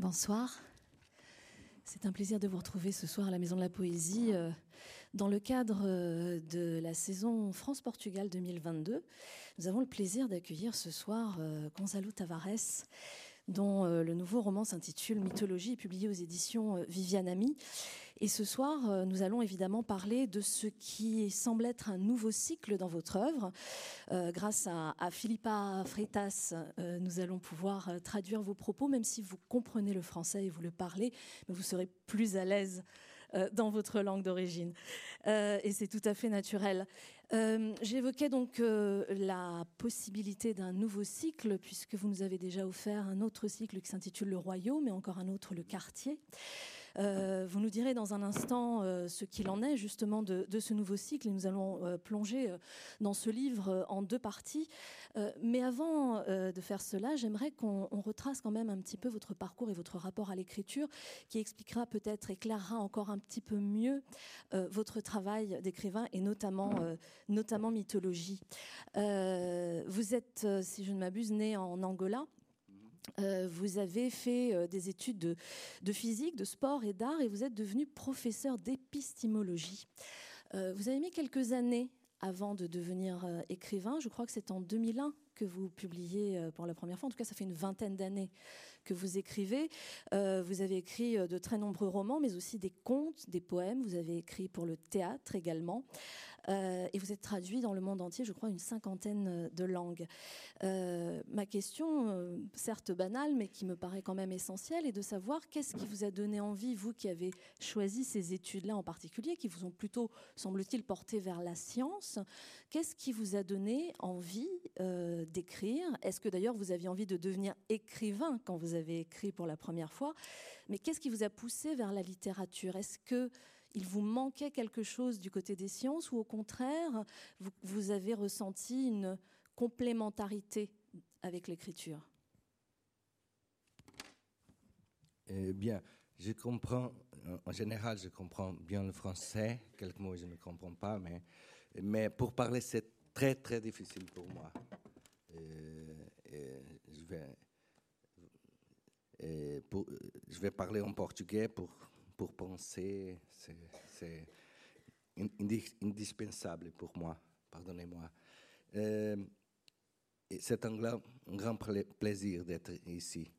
Bonsoir. C'est un plaisir de vous retrouver ce soir à la Maison de la Poésie euh, dans le cadre euh, de la saison France-Portugal 2022. Nous avons le plaisir d'accueillir ce soir euh, Gonzalo Tavares, dont le nouveau roman s'intitule Mythologie, publié aux éditions Viviane Ami. Et ce soir, euh, nous allons évidemment parler de ce qui semble être un nouveau cycle dans votre œuvre. Euh, grâce à, Philippa Freitas, euh, nous allons pouvoir traduire vos propos, même si vous comprenez le français et vous le parlez, mais vous serez plus à l'aise dans votre langue d'origine. et c'est tout à fait naturel. J'évoquais donc la possibilité d'un nouveau cycle, puisque vous nous avez déjà offert un autre cycle qui s'intitule Le Royaume et encore un autre, Le Quartier. Euh, vous nous direz dans un instant euh, ce qu'il en est justement de, ce nouveau cycle et nous allons euh, plonger dans ce livre en deux parties. mais avant de faire cela, j'aimerais qu'on retrace quand même un petit peu votre parcours et votre rapport à l'écriture qui expliquera peut-être, éclairera encore un petit peu mieux votre travail d'écrivain et notamment, notamment mythologie. vous êtes, si je ne m'abuse, né en Angola euh, vous avez fait euh, des études de, physique, de sport et d'art et vous êtes devenu professeur d'épistémologie. Euh, vous avez mis quelques années avant de devenir écrivain. Je crois que c'est en 2001 que vous publiez pour la première fois. En tout cas, ça fait une vingtaine d'années que vous écrivez. vous avez écrit de très nombreux romans, mais aussi des contes, des poèmes. Vous avez écrit pour le théâtre également. Euh, et vous êtes traduit dans le monde entier, je crois, une cinquantaine euh, de langues. Euh, ma question, certes banale, mais qui me paraît quand même essentielle, est de savoir qu'est-ce qui vous a donné envie, vous qui avez choisi ces études-là en particulier, qui vous ont plutôt, semble-t-il, porté vers la science, qu'est-ce qui vous a donné envie d'écrire? Est-ce que d'ailleurs vous aviez envie de devenir écrivain quand vous avez écrit pour la première fois? Mais qu'est-ce qui vous a poussé vers la littérature? Est-ce que il vous manquait quelque chose du côté des sciences ou au contraire, vous, avez ressenti une complémentarité avec l'écriture? Eh Bien, je comprends, en général, je comprends bien le français. Quelques mots, je ne comprends pas, mais, mais pour parler, c'est très, très difficile pour moi. Euh, je, vais, pour, je vais parler en portugais pour pour penser, c'est indispensable pour moi, pardonnez-moi. Euh, c'est un un grand plaisir d'être ici.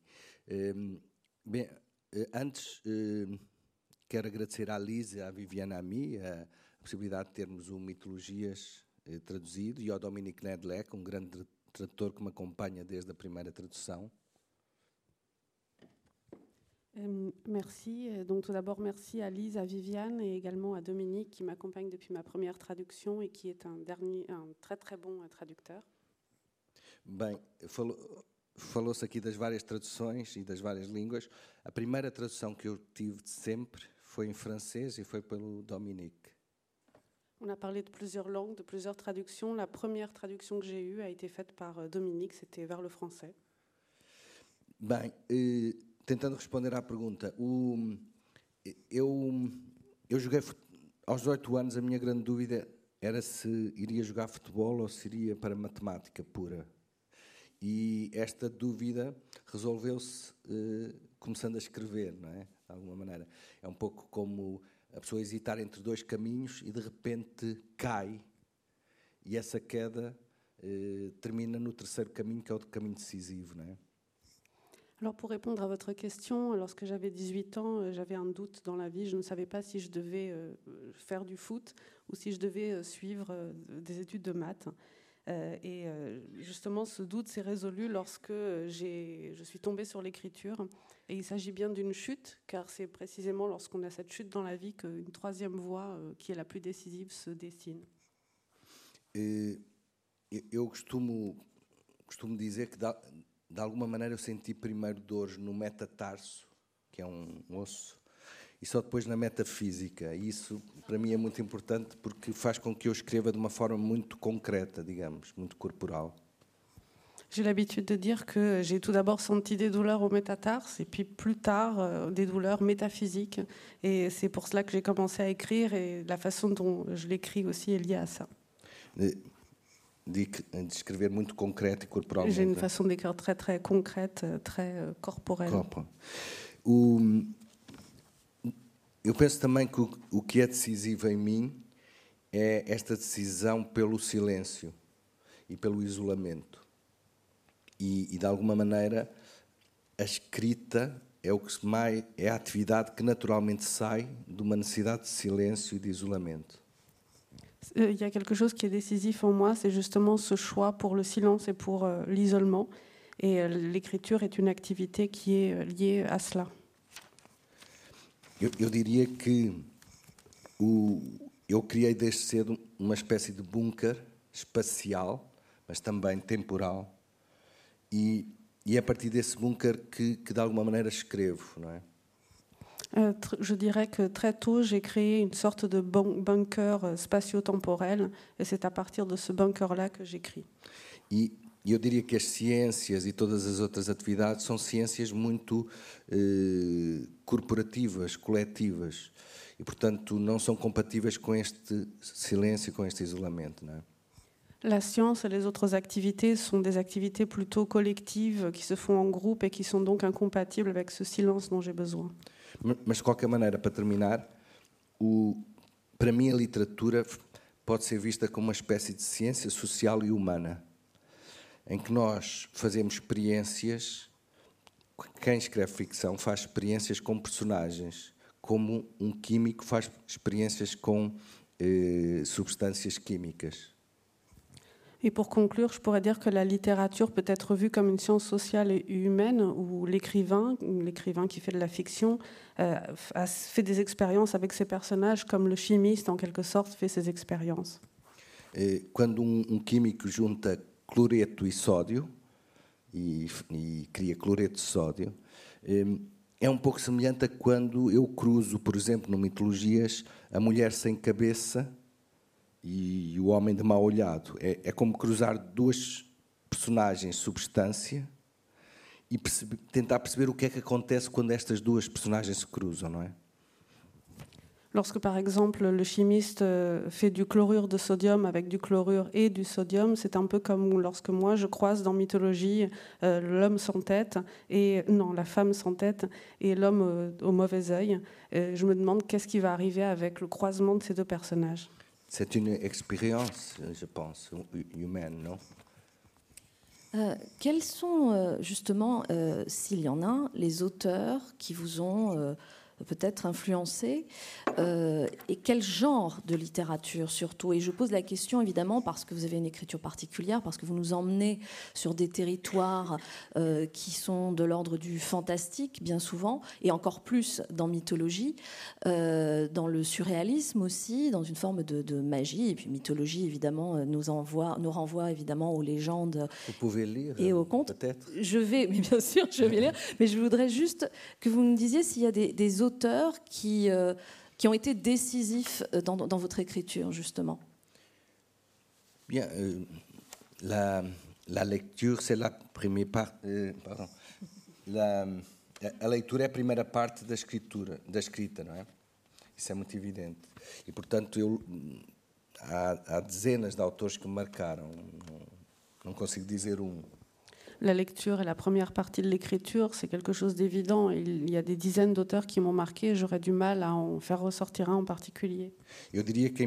Euh, euh, antes, quero agradecer à Lisa à Viviana Ami a possibilidade de termos o Mitologias traduzido e ao Dominique Nedlec, um grande tradutor que me acompanha desde a primeira tradução. Euh, merci. Euh, donc tout d'abord, merci à Lise, à Viviane et également à Dominique qui m'accompagne depuis ma première traduction et qui est un, dernier, un très très bon euh, traducteur. Bem, falou-se aqui das várias traduções e das várias línguas. A primeira tradução que eu tive de sempre foi em francês e foi pelo Dominique. On a parlé de plusieurs langues, de plusieurs traductions. La première traduction que j'ai eue a été faite par Dominique, c'était vers le français. Bem, tentando responder à pergunta, o, eu, eu joguei aos 18 anos, a minha grande dúvida era se iria jogar futebol ou se iria para matemática pura. E esta dúvida resolveu-se eh, começando a escrever, não é? De alguma maneira. É um pouco como a pessoa hesitar entre dois caminhos e de repente cai. E essa queda eh, termina no terceiro caminho, que é o caminho decisivo, não é? Alors pour répondre à votre question, lorsque j'avais 18 ans, euh, j'avais un doute dans la vie. Je ne savais pas si je devais euh, faire du foot ou si je devais euh, suivre des études de maths. Et justement, ce doute s'est résolu lorsque je suis tombée sur l'écriture. Et il s'agit bien d'une chute, car c'est précisément lorsqu'on a cette chute dans la vie qu'une troisième voie, qui est la plus décisive, se dessine. Et, eu costumo, costumo dizer que de alguma maneira eu senti primeiro dores no metatarso, que é um osso, e só depois na metafísica. E isso para mim é muito importante porque faz com que eu escreva de uma forma muito concrète, digamos, muito corporal. J'ai l'habitude de dire que j'ai tout d'abord senti des douleurs au métatarse et puis plus tard euh, des douleurs métaphysiques. Et c'est pour cela que j'ai commencé à écrire et la façon dont je l'écris aussi est liée à ça. De escrever muito concreto e corporalmente. J'ai une façon d'écrire très très concrète, très euh, corporelle. O, eu penso também que o, o que é decisivo em mim é esta decisão pelo silêncio e pelo isolamento. E, e, de alguma maneira a escrita é o que mais é a atividade que naturalmente sai de uma necessidade de silêncio e de isolamento. Il y a quelque chose qui est décisif en moi, c'est justement ce choix pour le silence et pour euh, l'isolement. Et euh, l'écriture est une activité qui est euh, liée à cela. Eu, eu diria que o, eu criei desde cedo uma espécie de bunker espacial, mas também temporal, e, e é a partir desse bunker que, que de alguma maneira escrevo, é? Euh, je dirais que très tôt, j'ai créé une sorte de bunker euh, spatio-temporel, et c'est à partir de ce bunker-là que j'écris. E eu diria que as ciências e todas as outras atividades são ciências muito eh, corporativas, coletivas, e portanto não são compatíveis com este silêncio, com este isolamento, não é? La science et les autres activités sont des activités plutôt collectives qui se font en groupe et qui sont donc incompatibles avec ce silence dont j'ai besoin. Mas, de qualquer maneira, para terminar, o, para mim a literatura pode ser vista como uma espécie de ciência social e humana, em que nós fazemos experiências. Quem escreve ficção faz experiências com personagens, como um químico faz experiências com eh, substâncias químicas. Et pour conclure, je pourrais dire que la littérature peut être vue comme une science sociale et humaine où l'écrivain, l'écrivain qui fait de la fiction, euh, a fait des expériences avec ses personnages comme le chimiste, en quelque sorte, fait ses expériences. Et quando um, um químico junta cloreto e sódio e, e cria cloreto de sódio, é um pouco semelhante a quando eu cruzo, por exemplo, no Mitologias, a mulher sem cabeça e o homem de mau olhado. É, é como cruzar duas personagens substância e perceber, tentar perceber o que é que acontece quando estas duas personagens se cruzam, não é? Lorsque, par exemple, le chimiste euh, fait du chlorure de sodium avec du chlorure et du sodium, c'est un peu comme lorsque moi je croise dans mythologie euh, l'homme sans tête et non la femme sans tête et l'homme euh, au mauvais œil. Et je me demande qu'est-ce qui va arriver avec le croisement de ces deux personnages. C'est une expérience, je pense, humaine, non? Euh, quels sont euh, justement, euh, s'il y en a, les auteurs qui vous ont peut-être influencé euh, Et quel genre de littérature surtout? Et je pose la question évidemment parce que vous avez une écriture particulière, parce que vous nous emmenez sur des territoires euh, qui sont de l'ordre du fantastique bien souvent, et encore plus dans mythologie, euh, dans le surréalisme aussi, dans une forme de, magie. Et puis mythologie évidemment nous, envoie, nous renvoie évidemment aux légendes vous pouvez lire, et aux contes. Peut-être? Je vais, mais bien sûr, je vais lire. Mais je voudrais juste que vous me disiez s'il y a des, des auteurs auteurs qui, euh, qui ont été décisifs euh, dans, dans votre écriture, justement? Bien, euh, la, la, lecture, c'est la première parte. Euh, pardon. La, a leitura é a primeira parte da escritura, da escrita, não é? Isso é muito evidente. E, portanto, eu, há, há dezenas de autores que me marcaram. Não, não consigo dizer um. La lecture et la première partie de l'écriture, c'est quelque chose d'évident. Il y a des dizaines d'auteurs qui m'ont marqué et j'aurais du mal à en faire ressortir un en particulier. Eu diria que,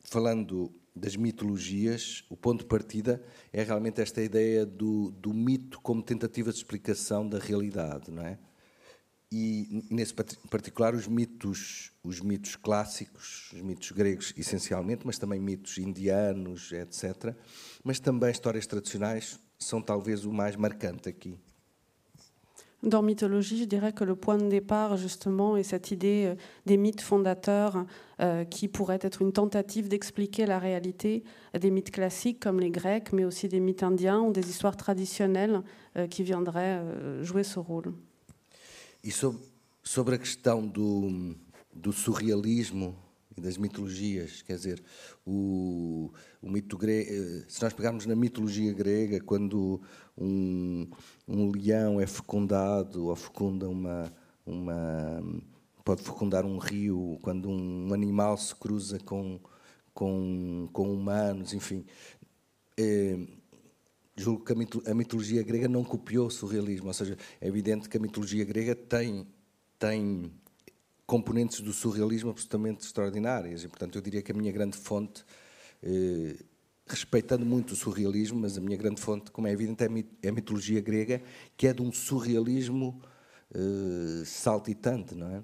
falando das mitologias, o ponto de partida é realmente esta ideia do, do mito como tentativa de explicação da realidade, não é? E nesse particular os mitos, os mitos clássicos, os mitos gregos essencialmente, mas também mitos indianos, etc. Mas também histórias tradicionais, sont talvez o mais marquante aqui. Dans mythologie, je dirais que le point de départ, justement, est cette idée euh, des mythes fondateurs euh, qui pourraient être une tentative d'expliquer la réalité des mythes classiques comme les Grecs, mais aussi des mythes indiens ou des histoires traditionnelles euh, qui viendraient euh, jouer ce rôle. E sobre, sobre a questão do, do surrealismo e das mitologias, quer dizer, o, o mito grego, eh, se nós pegarmos na mitologia grega, quando um, um leão é fecundado ou fecunda uma, uma pode fecundar um rio, quando um animal se cruza com, com, com humanos, enfim. É, julgo que a mitologia grega não copiou o surrealismo, ou seja, é evidente que a mitologia grega tem tem componentes do surrealismo absolutamente extraordinárias. E, portanto, eu diria que a minha grande fonte, eh, respeitando muito o surrealismo, mas a minha grande fonte, como é evidente, é a mitologia grega, que é de um surrealismo eh, saltitante, não é?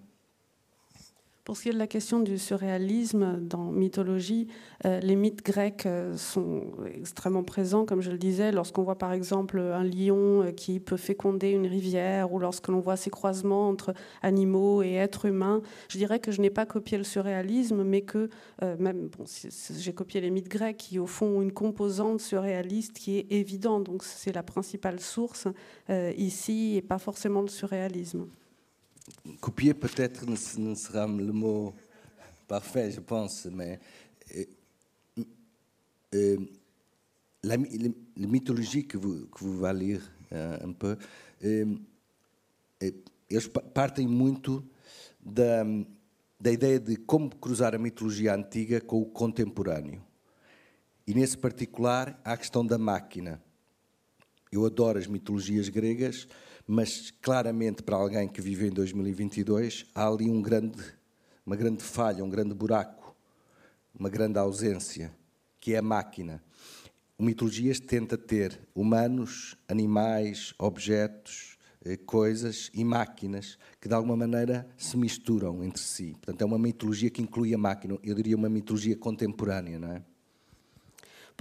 Pour ce qui est de la question du surréalisme dans mythologie, euh, les mythes grecs euh, sont extrêmement présents, comme je le disais, lorsqu'on voit par exemple un lion euh, qui peut féconder une rivière ou lorsque l'on voit ces croisements entre animaux et êtres humains. Je dirais que je n'ai pas copié le surréalisme, mais que même bon, j'ai copié les mythes grecs qui au fond ont une composante surréaliste qui est évidente. Donc c'est la principale source ici et pas forcément le surréalisme. Copier peut-être ne, sera le mot parfait, je pense, mais euh, euh, la, mythologie que vous, que vous lire euh, un peu, euh, eles partem muito da, da ideia de como cruzar a mitologia antiga com o contemporâneo. E nesse particular, há a questão da máquina. Eu adoro as mitologias gregas, mas claramente para alguém que vive em 2022 há ali um grande, uma grande falha, um grande buraco, uma grande ausência, que é a máquina. O Mitologias tenta ter humanos, animais, objetos, eh, coisas e máquinas que de alguma maneira se misturam entre si. Portanto, é uma mitologia que inclui a máquina. Eu diria uma mitologia contemporânea, não é?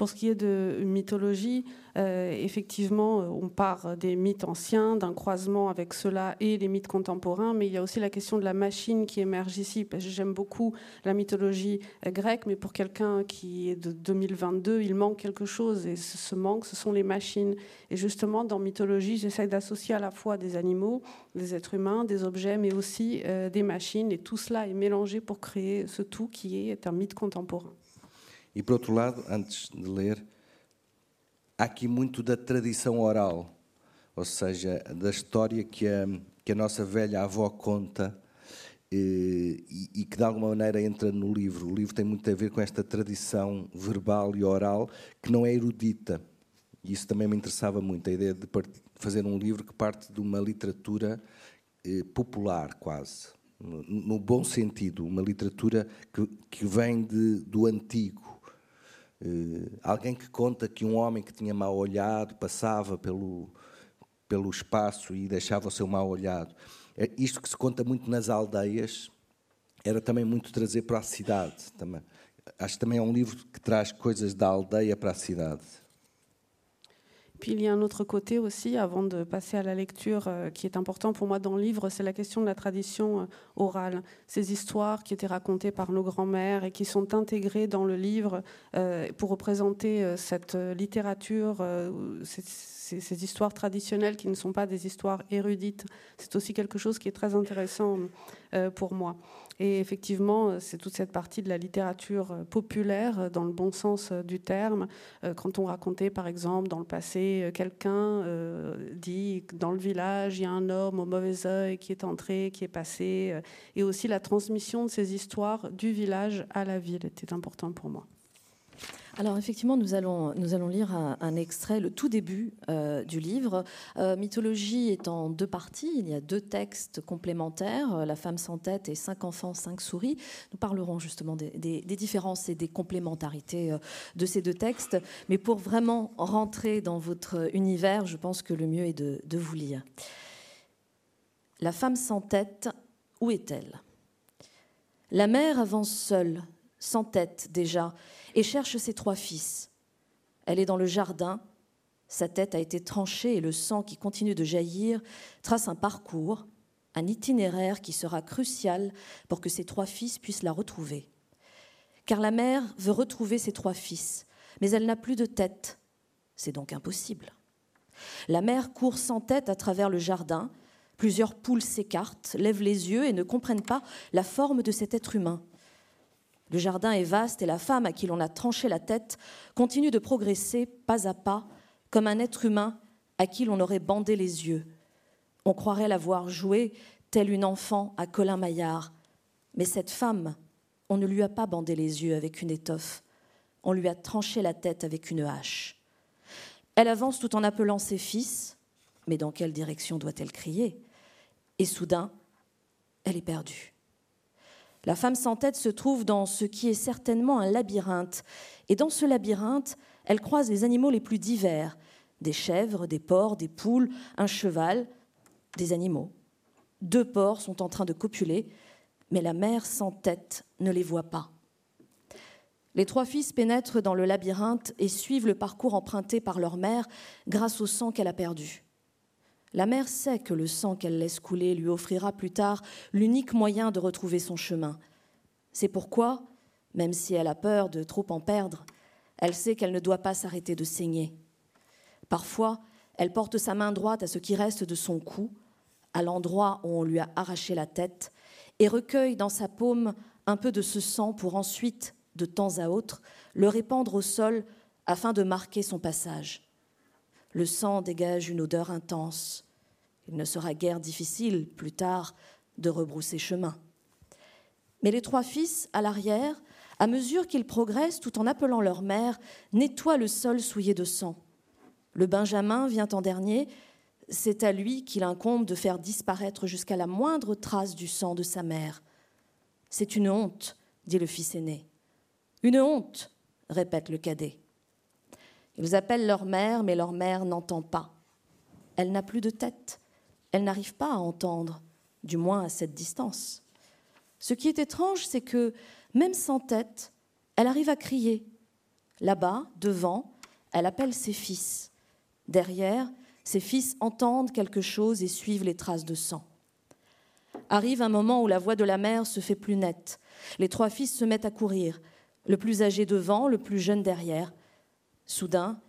Pour ce qui est de mythologie, euh, effectivement, on part des mythes anciens, d'un croisement avec ceux-là et les mythes contemporains, mais il y a aussi la question de la machine qui émerge ici. J'aime beaucoup la mythologie euh, grecque, mais pour quelqu'un qui est de 2022, il manque quelque chose, et ce manque, ce sont les machines. Et justement, dans mythologie, j'essaie d'associer à la fois des animaux, des êtres humains, des objets, mais aussi euh, des machines, et tout cela est mélangé pour créer ce tout qui est un mythe contemporain. E por outro lado, antes de ler, há aqui muito da tradição oral, ou seja, da história que a, que a nossa velha avó conta e, e, que de alguma maneira entra no livro. O livro tem muito a ver com esta tradição verbal e oral que não é erudita. E isso também me interessava muito, a ideia de fazer um livro que parte de uma literatura eh, popular, quase. No, no, bom sentido, uma literatura que, que vem de, do antigo, Uh, alguém que conta que um homem que tinha mal olhado passava pelo, pelo espaço e deixava o seu mal olhado. É isto que se conta muito nas aldeias era também muito trazer para a cidade. Também. Acho que também é um livro que traz coisas da aldeia para a cidade. Puis il y a un autre côté aussi, avant de passer à la lecture, euh, qui est important pour moi dans le livre, c'est la question de la tradition euh, orale. Ces histoires qui étaient racontées par nos grands-mères et qui sont intégrées dans le livre euh, pour représenter cette littérature, histoires traditionnelles qui ne sont pas des histoires érudites. C'est aussi quelque chose qui est très intéressant pour moi. Et effectivement, euh, c'est toute cette partie de la littérature euh, populaire, euh, dans le bon sens du terme. Quand on racontait, par exemple, dans le passé, quelqu'un dit dans le village, il y a un homme au mauvais œil qui est entré, qui est passé. Et aussi la transmission de ces histoires du village à la ville était important pour moi. Alors effectivement, nous allons, lire un, extrait, le tout début euh, du livre. Euh, mythologie est en deux parties. Il y a deux textes complémentaires, euh, La femme sans tête et Cinq enfants, cinq souris. Nous parlerons justement des, différences et des complémentarités de ces deux textes. Mais pour vraiment rentrer dans votre univers, je pense que le mieux est de vous lire. La femme sans tête, où est-elle? La mère avance seule, sans tête déjà, et cherche ses trois fils. Elle est dans le jardin, sa tête a été tranchée et le sang qui continue de jaillir trace un parcours, un itinéraire qui sera crucial pour que ses trois fils puissent la retrouver. Car la mère veut retrouver ses trois fils, mais elle n'a plus de tête. C'est donc impossible. La mère court sans tête à travers le jardin. Plusieurs poules s'écartent, lèvent les yeux et ne comprennent pas la forme de cet être humain. Le jardin est vaste et la femme à qui l'on a tranché la tête continue de progresser pas à pas comme un être humain à qui l'on aurait bandé les yeux. On croirait l'avoir joué telle une enfant à Colin Maillard. Mais cette femme, on ne lui a pas bandé les yeux avec une étoffe, on lui a tranché la tête avec une hache. Elle avance tout en appelant ses fils, mais dans quelle direction doit-elle crier? Et soudain, elle est perdue. La femme sans tête se trouve dans ce qui est certainement un labyrinthe, et dans ce labyrinthe, elle croise les animaux les plus divers, des chèvres, des porcs, des poules, un cheval, des animaux. Deux porcs sont en train de copuler, mais la mère sans tête ne les voit pas. Les trois fils pénètrent dans le labyrinthe et suivent le parcours emprunté par leur mère grâce au sang qu'elle a perdu. La mère sait que le sang qu'elle laisse couler lui offrira plus tard l'unique moyen de retrouver son chemin. C'est pourquoi, même si elle a peur de trop en perdre, elle sait qu'elle ne doit pas s'arrêter de saigner. Parfois, elle porte sa main droite à ce qui reste de son cou, à l'endroit où on lui a arraché la tête, et recueille dans sa paume un peu de ce sang pour ensuite, de temps à autre, le répandre au sol afin de marquer son passage. Le sang dégage une odeur intense. Il ne sera guère difficile, plus tard, de rebrousser chemin. Mais les trois fils, à l'arrière, à mesure qu'ils progressent tout en appelant leur mère, nettoient le sol souillé de sang. Le Benjamin vient en dernier, c'est à lui qu'il incombe de faire disparaître jusqu'à la moindre trace du sang de sa mère. C'est une honte, dit le fils aîné. Une honte, répète le cadet. Ils appellent leur mère, mais leur mère n'entend pas. Elle n'a plus de tête. Elle n'arrive pas à entendre, du moins à cette distance. Ce qui est étrange, c'est que, même sans tête, elle arrive à crier. Là-bas, devant, elle appelle ses fils. Derrière, ses fils entendent quelque chose et suivent les traces de sang. Arrive un moment où la voix de la mère se fait plus nette. Les trois fils se mettent à courir, le plus âgé devant, le plus jeune derrière. Soudain,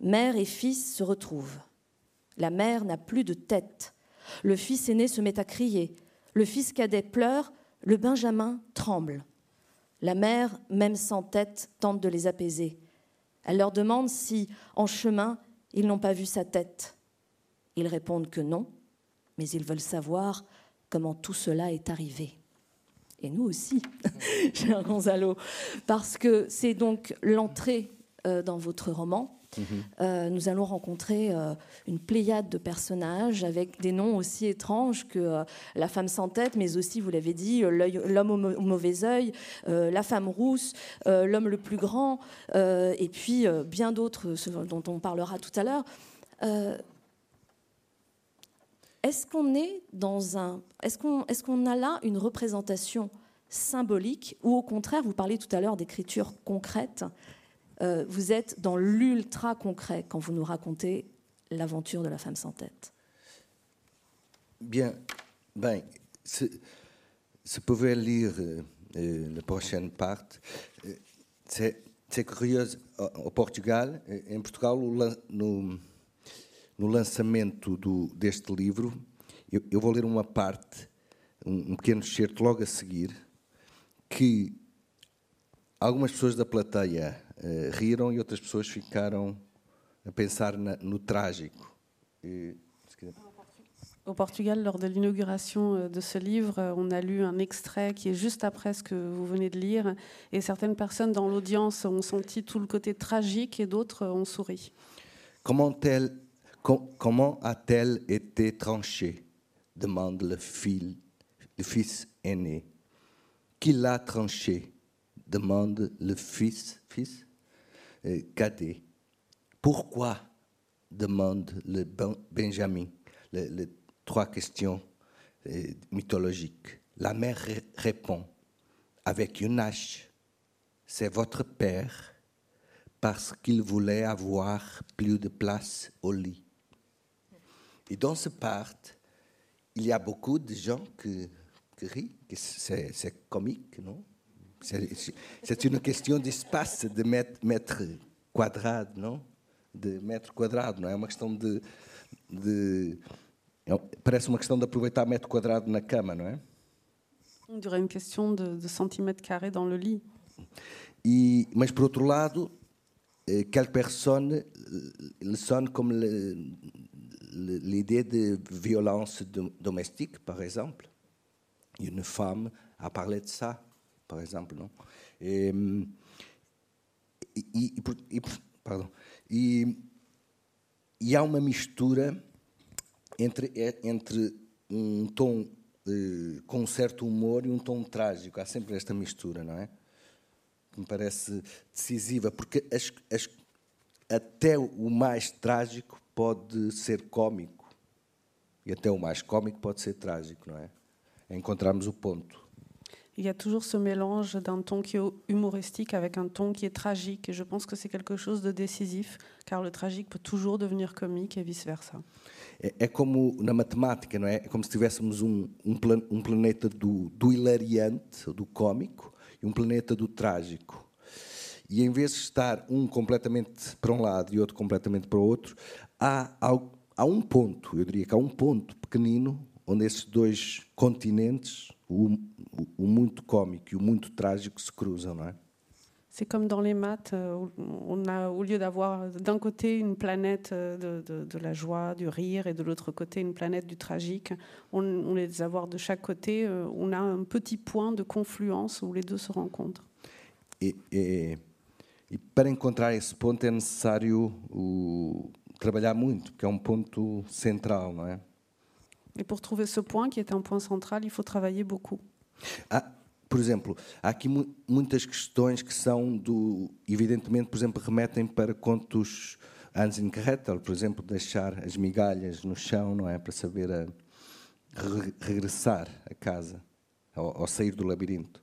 mère et fils se retrouvent. La mère n'a plus de tête. Le fils aîné se met à crier. Le fils cadet pleure. Le Benjamin tremble. La mère, même sans tête, tente de les apaiser. Elle leur demande si, en chemin, ils n'ont pas vu sa tête. Ils répondent que non, mais ils veulent savoir comment tout cela est arrivé. Et nous aussi, cher Gonzalo, parce que c'est donc l'entrée euh, dans votre roman. Mhm. Euh, nous allons rencontrer euh, une pléiade de personnages avec des noms aussi étranges que la femme sans tête, mais aussi, vous l'avez dit, l'homme au, mauvais œil, la femme rousse, l'homme le plus grand, et puis bien d'autres dont on parlera tout à l'heure. est-ce qu'on est dans un, est-ce qu'on, est-ce qu'on a là une représentation symbolique ou au contraire, vous parlez tout à l'heure d'écriture concrète euh, vous êtes dans l'ultra concret quand vous nous racontez l'aventure de la femme sans tête. Bien, ben, se, pouvez lire euh, euh, la prochaine partie. C'est curieux, au Portugal, em Portugal, no, no lançamento do, deste livro, eu, eu, vou ler uma parte, um, um pequeno excerto logo a seguir, que algumas pessoas da plateia uh, riram e outras pessoas ficaram a pensar na, no trágico. E, Au Portugal, lors de l'inauguration euh, de ce livre, euh, on a lu un extrait qui est juste après ce que vous venez de lire, et certaines personnes dans l'audience ont senti tout le côté tragique et d'autres ont souri. Comment, com, comment a-t-elle été tranchée? demande le, fil, le fils aîné. Qui l'a tranchée? Demande le fils, fils euh, cadet. Pourquoi demande le Benjamin les, trois questions euh, mythologiques? La mère répond avec une hache, c'est votre père parce qu'il voulait avoir plus de place au lit. Et dans ce part, il y a beaucoup de gens qui, qui rient, c'est comique, non? C'est une question d'espace, de mètre, mètre quadrado, não? De metro quadrado, não é? uma questão de, de. Parece uma questão de aproveitar metro quadrado na cama, não é? On dirait une question de, de centimètres carrés dans le lit. E, mas por outro lado, eh, quelques personnes le sonnent comme l'idée de violence domestique, par exemple? Une femme a parlé de ça par exemple. Não? E, e, e, e, há uma mistura entre, entre um tom eh, com um certo humor e um tom trágico. Há sempre esta mistura, não é? Que me parece decisiva, porque as, as, até o mais trágico pode ser cômico. E até o mais cômico pode ser trágico, não é? É encontrarmos o ponto. Il y a toujours ce mélange d'un ton qui est humoristique avec un ton qui est tragique. Et je pense que c'est quelque chose de décisif, car le tragique peut toujours devenir comique et vice-versa. É, é como na matemática, não é? É como se tivéssemos um, um, plan, um planeta do, do hilariante, do cômico, e um planeta do trágico. E em vez de estar um completamente para um lado e outro completamente para o outro, há, há, há um ponto, eu diria que há um ponto pequenino onde esses dois continentes, o, o, muito cômico e o muito trágico, se cruzam, não é? C'est comme dans les maths, euh, on a, au lieu d'avoir d'un côté une planète euh, de, de, de, la joie, du rire, et de l'autre côté une planète du tragique, on, on les avoir de chaque côté, euh, on a un petit point de confluence où les deux se rencontrent. E, e, e para encontrar esse ponto é necessário o, trabalhar muito, porque é um ponto central, não é? Et pour trouver ce point, qui est un point central, il faut travailler beaucoup. Ah, por exemplo, há aqui mu muitas questões que são do, evidentemente, por exemplo, remetem para contos Hans in Krettel, por exemplo, deixar as migalhas no chão, não é, para saber a, re regressar a casa, ao, ao sair do labirinto.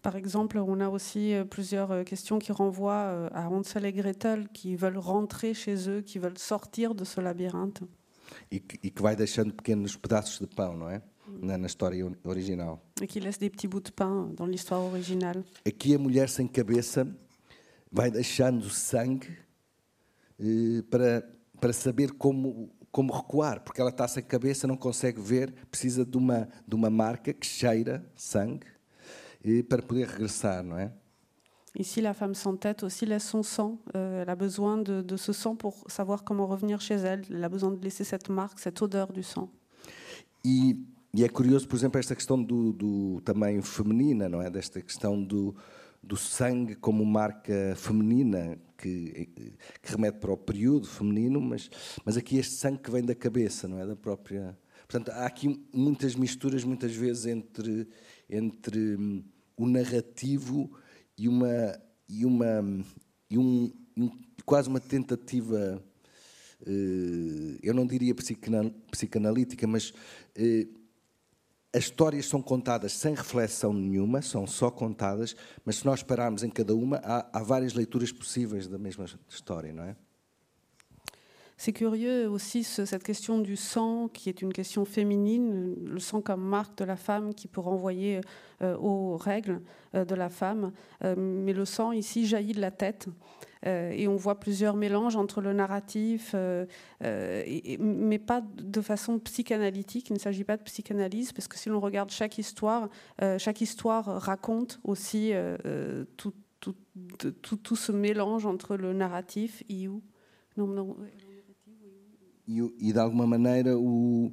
Par exemple, on a aussi euh, plusieurs euh, questions qui renvoient euh, à Hansel et Gretel, qui veulent rentrer chez eux, qui veulent sortir de ce labyrinthe. E que, e que vai deixando pequenos pedaços de pão, não é? Na, na história original. Et qui laisse des petits bouts de pain dans l'histoire originale. Aqui a mulher sem cabeça vai deixando sangue eh, para, para saber como, como recuar, porque ela está sem cabeça, não consegue ver, precisa de uma, de uma marca que cheira sangue eh, para poder regressar, não é? Ici, la femme sans tête aussi laisse son sang. Euh, elle a besoin de, de, ce sang pour savoir comment revenir chez elle. Elle a besoin de laisser cette marque, cette odeur du sang. E, é curioso, por exemplo, esta questão do, do também feminina, não é? Desta questão do, do sangue como marca feminina que, que, remete para o período feminino, mas, mas aqui este sangue que vem da cabeça, não é? Da própria. Portanto, há aqui muitas misturas, muitas vezes, entre, entre hum, o narrativo e uma e uma e um, um quase uma tentativa eh, eu não diria psicanalítica mas eh, as histórias são contadas sem reflexão nenhuma, são só contadas, mas se nós pararmos em cada uma, há, há várias leituras possíveis da mesma história, não é? C'est curieux aussi cette question du sang, qui est une question féminine, le sang comme marque de la femme qui peut renvoyer euh, aux règles euh, de la femme. Euh, mais le sang ici jaillit de la tête. et on voit plusieurs mélanges entre le narratif, mais pas de façon psychanalytique. Il ne s'agit pas de psychanalyse, parce que si l'on regarde chaque histoire, chaque histoire raconte aussi tout, tout, tout, tout, ce mélange entre le narratif où. Non, non, e, e de alguma maneira o,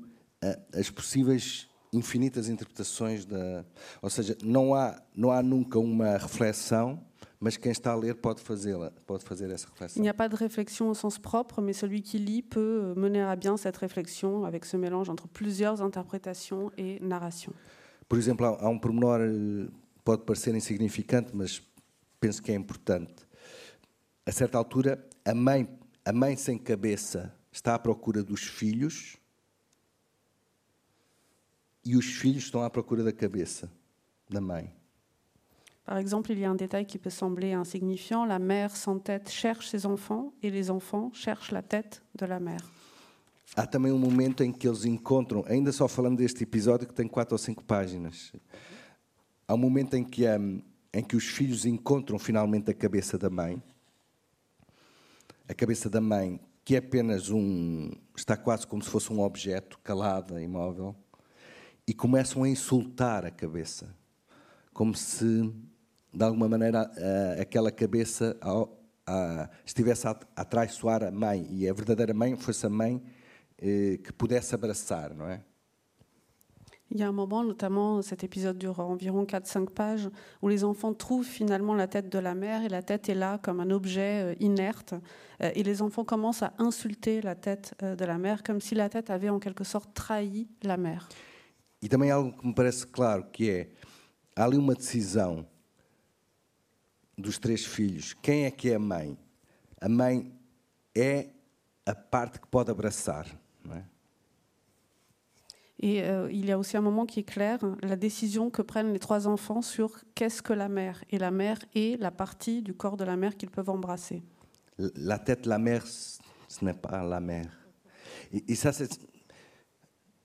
as possíveis infinitas interpretações da, ou seja, não há não há nunca uma reflexão, mas quem está a ler pode fazê-la, pode fazer essa reflexão. Il n'y a pas de réflexion au sens propre, mais celui qui lit peut mener à bien cette réflexion avec ce mélange entre plusieurs interprétations et narration. Por exemplo, há, há um pormenor pode parecer insignificante, mas penso que é importante. A certa altura, a mãe, a mãe sem cabeça está à procura dos filhos e os filhos estão à procura da cabeça da mãe. Par exemple, il y a un détail qui peut sembler insignifiant. La mère sans tête cherche ses enfants et les enfants cherchent la tête de la mère. Há também um momento em que eles encontram, ainda só falando deste episódio que tem quatro ou cinco páginas, há um momento em que, um, em que os filhos encontram finalmente a cabeça da mãe. A cabeça da mãe que é apenas um. está quase como se fosse um objeto, calada, imóvel, e começam a insultar a cabeça, como se, de alguma maneira, aquela cabeça estivesse a, a traiçoar a mãe, e a verdadeira mãe fosse a mãe eh, que pudesse abraçar, não é? Il y a un moment, notamment cet épisode dure environ 4-5 pages, où les enfants trouvent finalement la tête de la mère et la tête est là comme un objet euh, inerte. Euh, et les enfants commencent à insulter la tête euh, de la mère comme si la tête avait en quelque sorte trahi la mère. e também algo que me parece claro, que é, há ali uma decisão dos três filhos. Quem é que é a mãe? A mãe é a parte que pode abraçar, não é? Et euh, il y a aussi un moment qui est clair, la décision que prennent les trois enfants sur qu'est-ce que la mère. Et la mère est la partie du corps de la mère qu'ils peuvent embrasser. La tête de la mère, ce n'est pas la mère. Et, et ça, c'est,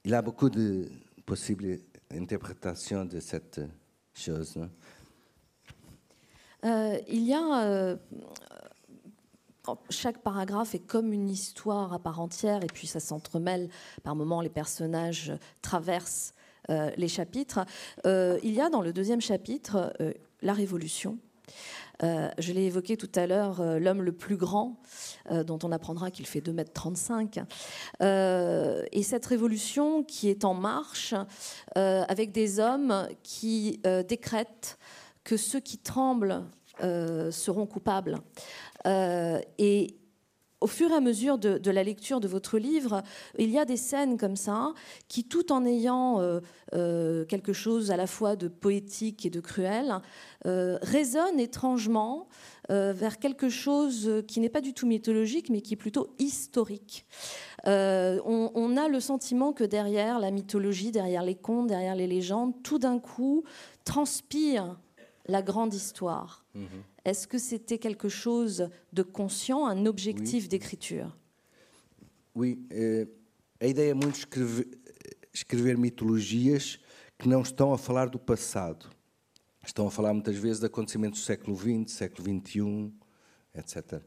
il y a beaucoup de possibles interprétations de cette chose. non Euh, il y a. euh, chaque paragraphe est comme une histoire à part entière, et puis ça s'entremêle. Par moments, les personnages traversent euh, les chapitres. Euh, il y a dans le deuxième chapitre euh, la Révolution. Je l'ai évoqué tout à l'heure, l'homme le plus grand, dont on apprendra qu'il fait 2,35 m. Euh, et cette révolution qui est en marche, avec des hommes qui décrètent que ceux qui tremblent seront coupables. Euh, et au fur et à mesure de, la lecture de votre livre, il y a des scènes comme ça qui, tout en ayant euh, euh, quelque chose à la fois de poétique et de cruel, euh, résonnent étrangement euh, vers quelque chose qui n'est pas du tout mythologique, mais qui est plutôt historique. Euh, on a le sentiment que derrière la mythologie, derrière les contes, derrière les légendes, tout d'un coup transpire la grande histoire. Est-ce que c'était quelque chose de conscient, un objectif Oui. d'écriture? Oui, eh, a ideia é muito escrever, escrever mitologias que não estão a falar do passado. Estão a falar muitas vezes de acontecimentos do século XX, século XXI, etc.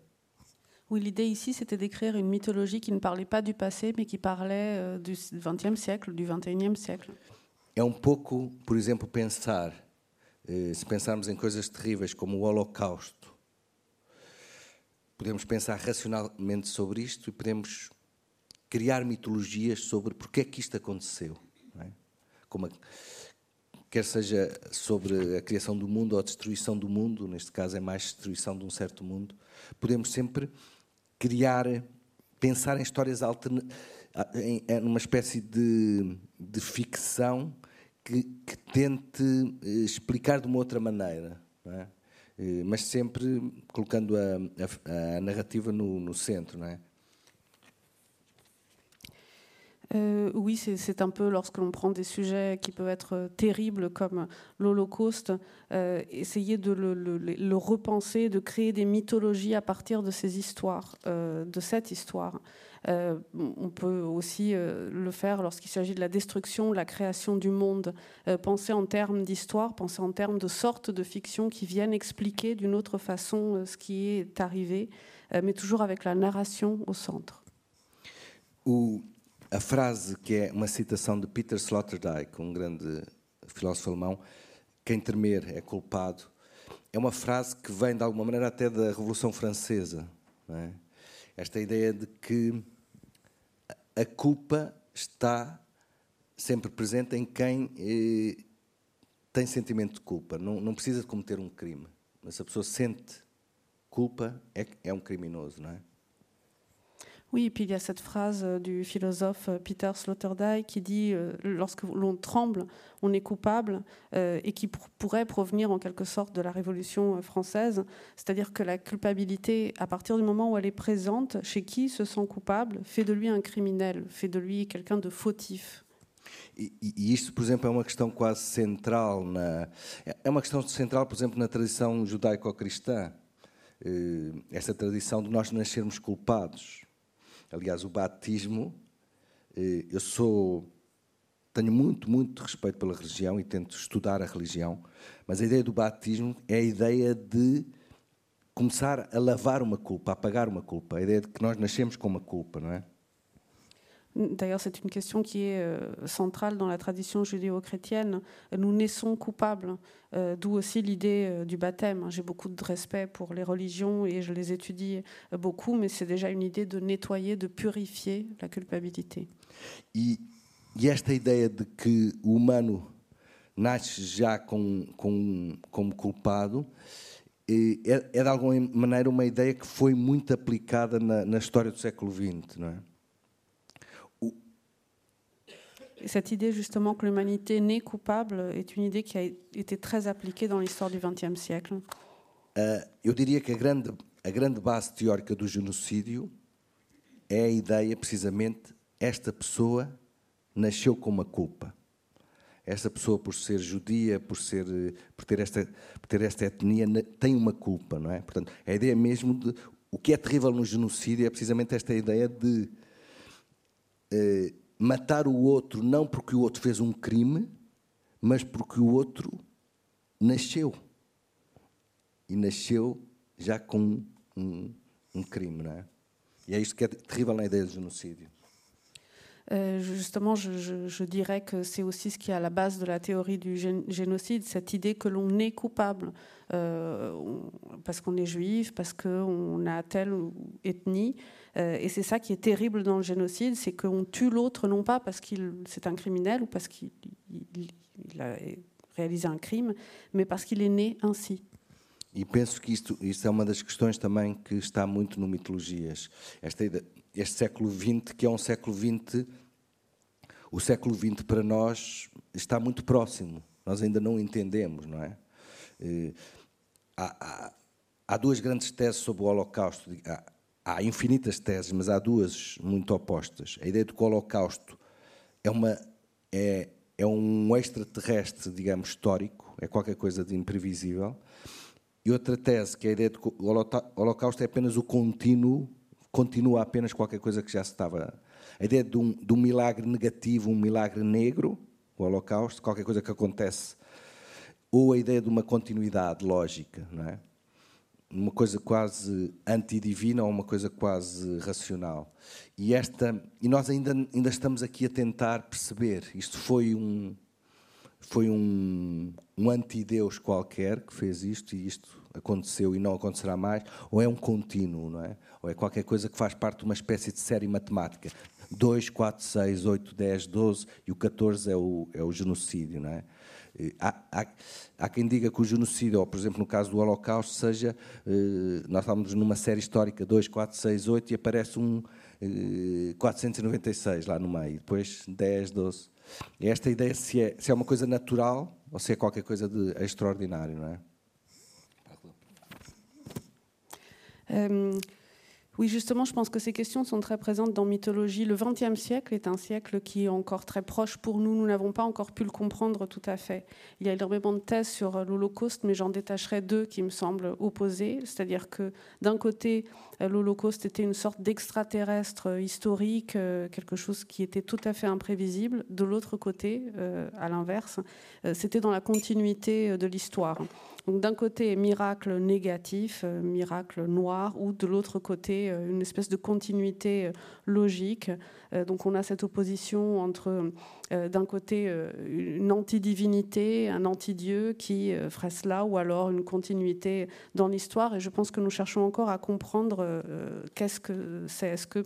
Oui, l'idée ici, c'était d'écrire une mythologie qui ne parlait pas du passé, mais qui parlait euh, du XXe siècle, du XXIe siècle. É um pouco, por exemplo, pensar, se pensarmos em coisas terríveis como o Holocausto, podemos pensar racionalmente sobre isto e podemos criar mitologias sobre porque é que isto aconteceu. é? Como a- quer seja sobre a criação do mundo ou a destruição do mundo, neste caso é mais destruição de um certo mundo, podemos sempre criar, pensar em histórias alternativas, numa espécie de, de ficção que, que tente eh, explicar de uma outra maneira, é? Eh, mas sempre colocando a, a- a narrativa no, no centro, não é? Euh, oui, c'est c'est un peu lorsque l'on prend des sujets qui peuvent être euh, terribles comme l'Holocauste, euh, essayer de le, le- le repenser, de créer des mythologies à partir de ces histoires, euh, de cette histoire. Euh, on peut aussi euh, le faire lorsqu'il s'agit de la destruction, de la création du monde, euh, penser en termes d'histoire, penser en termes de sortes de fiction qui viennent expliquer d'une autre façon euh, ce qui est arrivé, euh, mais toujours avec la narration au centre. O, a frase que é uma citação de Peter Sloterdijk, um grande filósofo alemão, quem tremer é culpado, é uma frase que vem de alguma maneira até da Revolução Francesa. não é? Esta ideia de que a- culpa está sempre presente em quem eh, tem sentimento de culpa. Não, não precisa de cometer um crime, mas se a pessoa sente culpa, é, é um criminoso, não é? Oui, et puis il y a cette phrase euh, du philosophe euh, Peter Sloterdijk qui dit euh, lorsque l'on tremble, on est coupable, et qui pour- pourrait provenir en quelque sorte de la Révolution française, c'est-à-dire que la culpabilité, à partir du moment où elle est présente, chez qui se sent coupable, fait de lui un criminel, fait de lui quelqu'un de fautif. E, e- e isto, por exemplo, é uma questão quase central na é- uma questão central, por exemplo, na tradição judaico-cristã. Eh, Esta tradição de nós nascermos culpados. Aliás, o batismo, eh, eu sou tenho muito, muito respeito pela religião e tento estudar a religião, mas a ideia do batismo é a ideia de começar a lavar uma culpa, a apagar uma culpa, a ideia de que nós nascemos com uma culpa, não é? D'ailleurs, c'est une question qui est euh, centrale dans la tradition judéo-chrétienne. Nous naissons coupables, euh, d'où aussi l'idée euh, du baptême. J'ai beaucoup de respect pour les religions et je les étudie beaucoup, mais c'est déjà une idée de nettoyer, de purifier la culpabilité. E, e esta ideia de que o humano nasce já com, com, como culpado eh, é, é de alguma maneira uma ideia que foi muito aplicada na, história do século XX? Cette idée justement que l'humanité n'est coupable est une idée qui a été très appliquée dans l'histoire du XXe siècle. Uh, eu diria que a grande, a grande base teórica do genocídio é a ideia, precisamente, esta pessoa nasceu com uma culpa. Esta pessoa, por ser judia, por, ser, por, ter, esta, por ter esta etnia, tem uma culpa, não é? Portanto, a ideia mesmo de. O que é terrível no genocídio é precisamente esta ideia de eh, matar o outro não porque o outro fez um crime, mas porque o outro nasceu. E nasceu já com um, um crime, não é? E é isto que é terrível na ideia do genocídio. Euh, justement, je, dirais que c'est aussi ce qui est à la base de la théorie du génocide, cette idée que l'on est coupable euh, parce qu'on est juif, parce qu'on a telle ethnie. Euh, et c'est ça qui est terrible dans le génocide, c'est qu'on tue l'autre non pas parce qu'il c'est un criminel ou parce qu'il a réalisé un crime, mais parce qu'il est né ainsi. E penso que isto, isto é uma das questões também que está muito no Mitologias. Este século XX, que é um século XX, o século XX para nós está muito próximo. Nós ainda não entendemos, não é? Eh, há, há, há duas grandes teses sobre o Holocausto. Há, há, infinitas teses, mas há duas muito opostas. A ideia de que o Holocausto é, uma, é, é um extraterrestre, digamos, histórico, é qualquer coisa de imprevisível. E outra tese, que é a ideia de que o Holocausto é apenas o contínuo, continua apenas qualquer coisa que já se estava. A ideia de um, de um milagre negativo, um milagre negro, o Holocausto, qualquer coisa que acontece, ou a ideia de uma continuidade lógica, não é? Uma coisa quase antidivina ou uma coisa quase racional. E esta, e nós ainda ainda estamos aqui a tentar perceber. Isto foi um foi um, um antideus qualquer que fez isto e isto aconteceu e não acontecerá mais, ou é um contínuo, não é? Ou é qualquer coisa que faz parte de uma espécie de série matemática. 2, 4, 6, 8, 10, 12 e o 14 é o, é o genocídio, não é? Há, há, há, quem diga que o genocídio, ou por exemplo no caso do Holocausto, seja. Eh, nós estamos numa série histórica 2, 4, 6, 8 e aparece um eh, 496 lá no meio, depois 10, 12. Esta ideia se é, se é uma coisa natural ou se é qualquer coisa de extraordinário, não é? Um, Oui, justement, je pense que ces questions sont très présentes dans Mythologie. Le XXe siècle est un siècle qui est encore très proche pour nous. Nous n'avons pas encore pu le comprendre tout à fait. Il y a énormément de thèses sur l'Holocauste, mais j'en détacherai deux qui me semblent opposées. C'est-à-dire que d'un côté, l'Holocauste était une sorte d'extraterrestre historique, euh, quelque chose qui était tout à fait imprévisible. De l'autre côté, euh, à l'inverse, euh, c'était dans la continuité de l'histoire. Donc d'un côté, miracle négatif, euh, miracle noir, ou de l'autre côté, euh, une espèce de continuité euh, logique. Donc on a cette opposition entre d'un côté une anti-divinité, un anti-dieu qui ferait cela, ou alors une continuité dans l'histoire. Et je pense que nous cherchons encore à comprendre qu'est-ce que c'est. Est-ce que,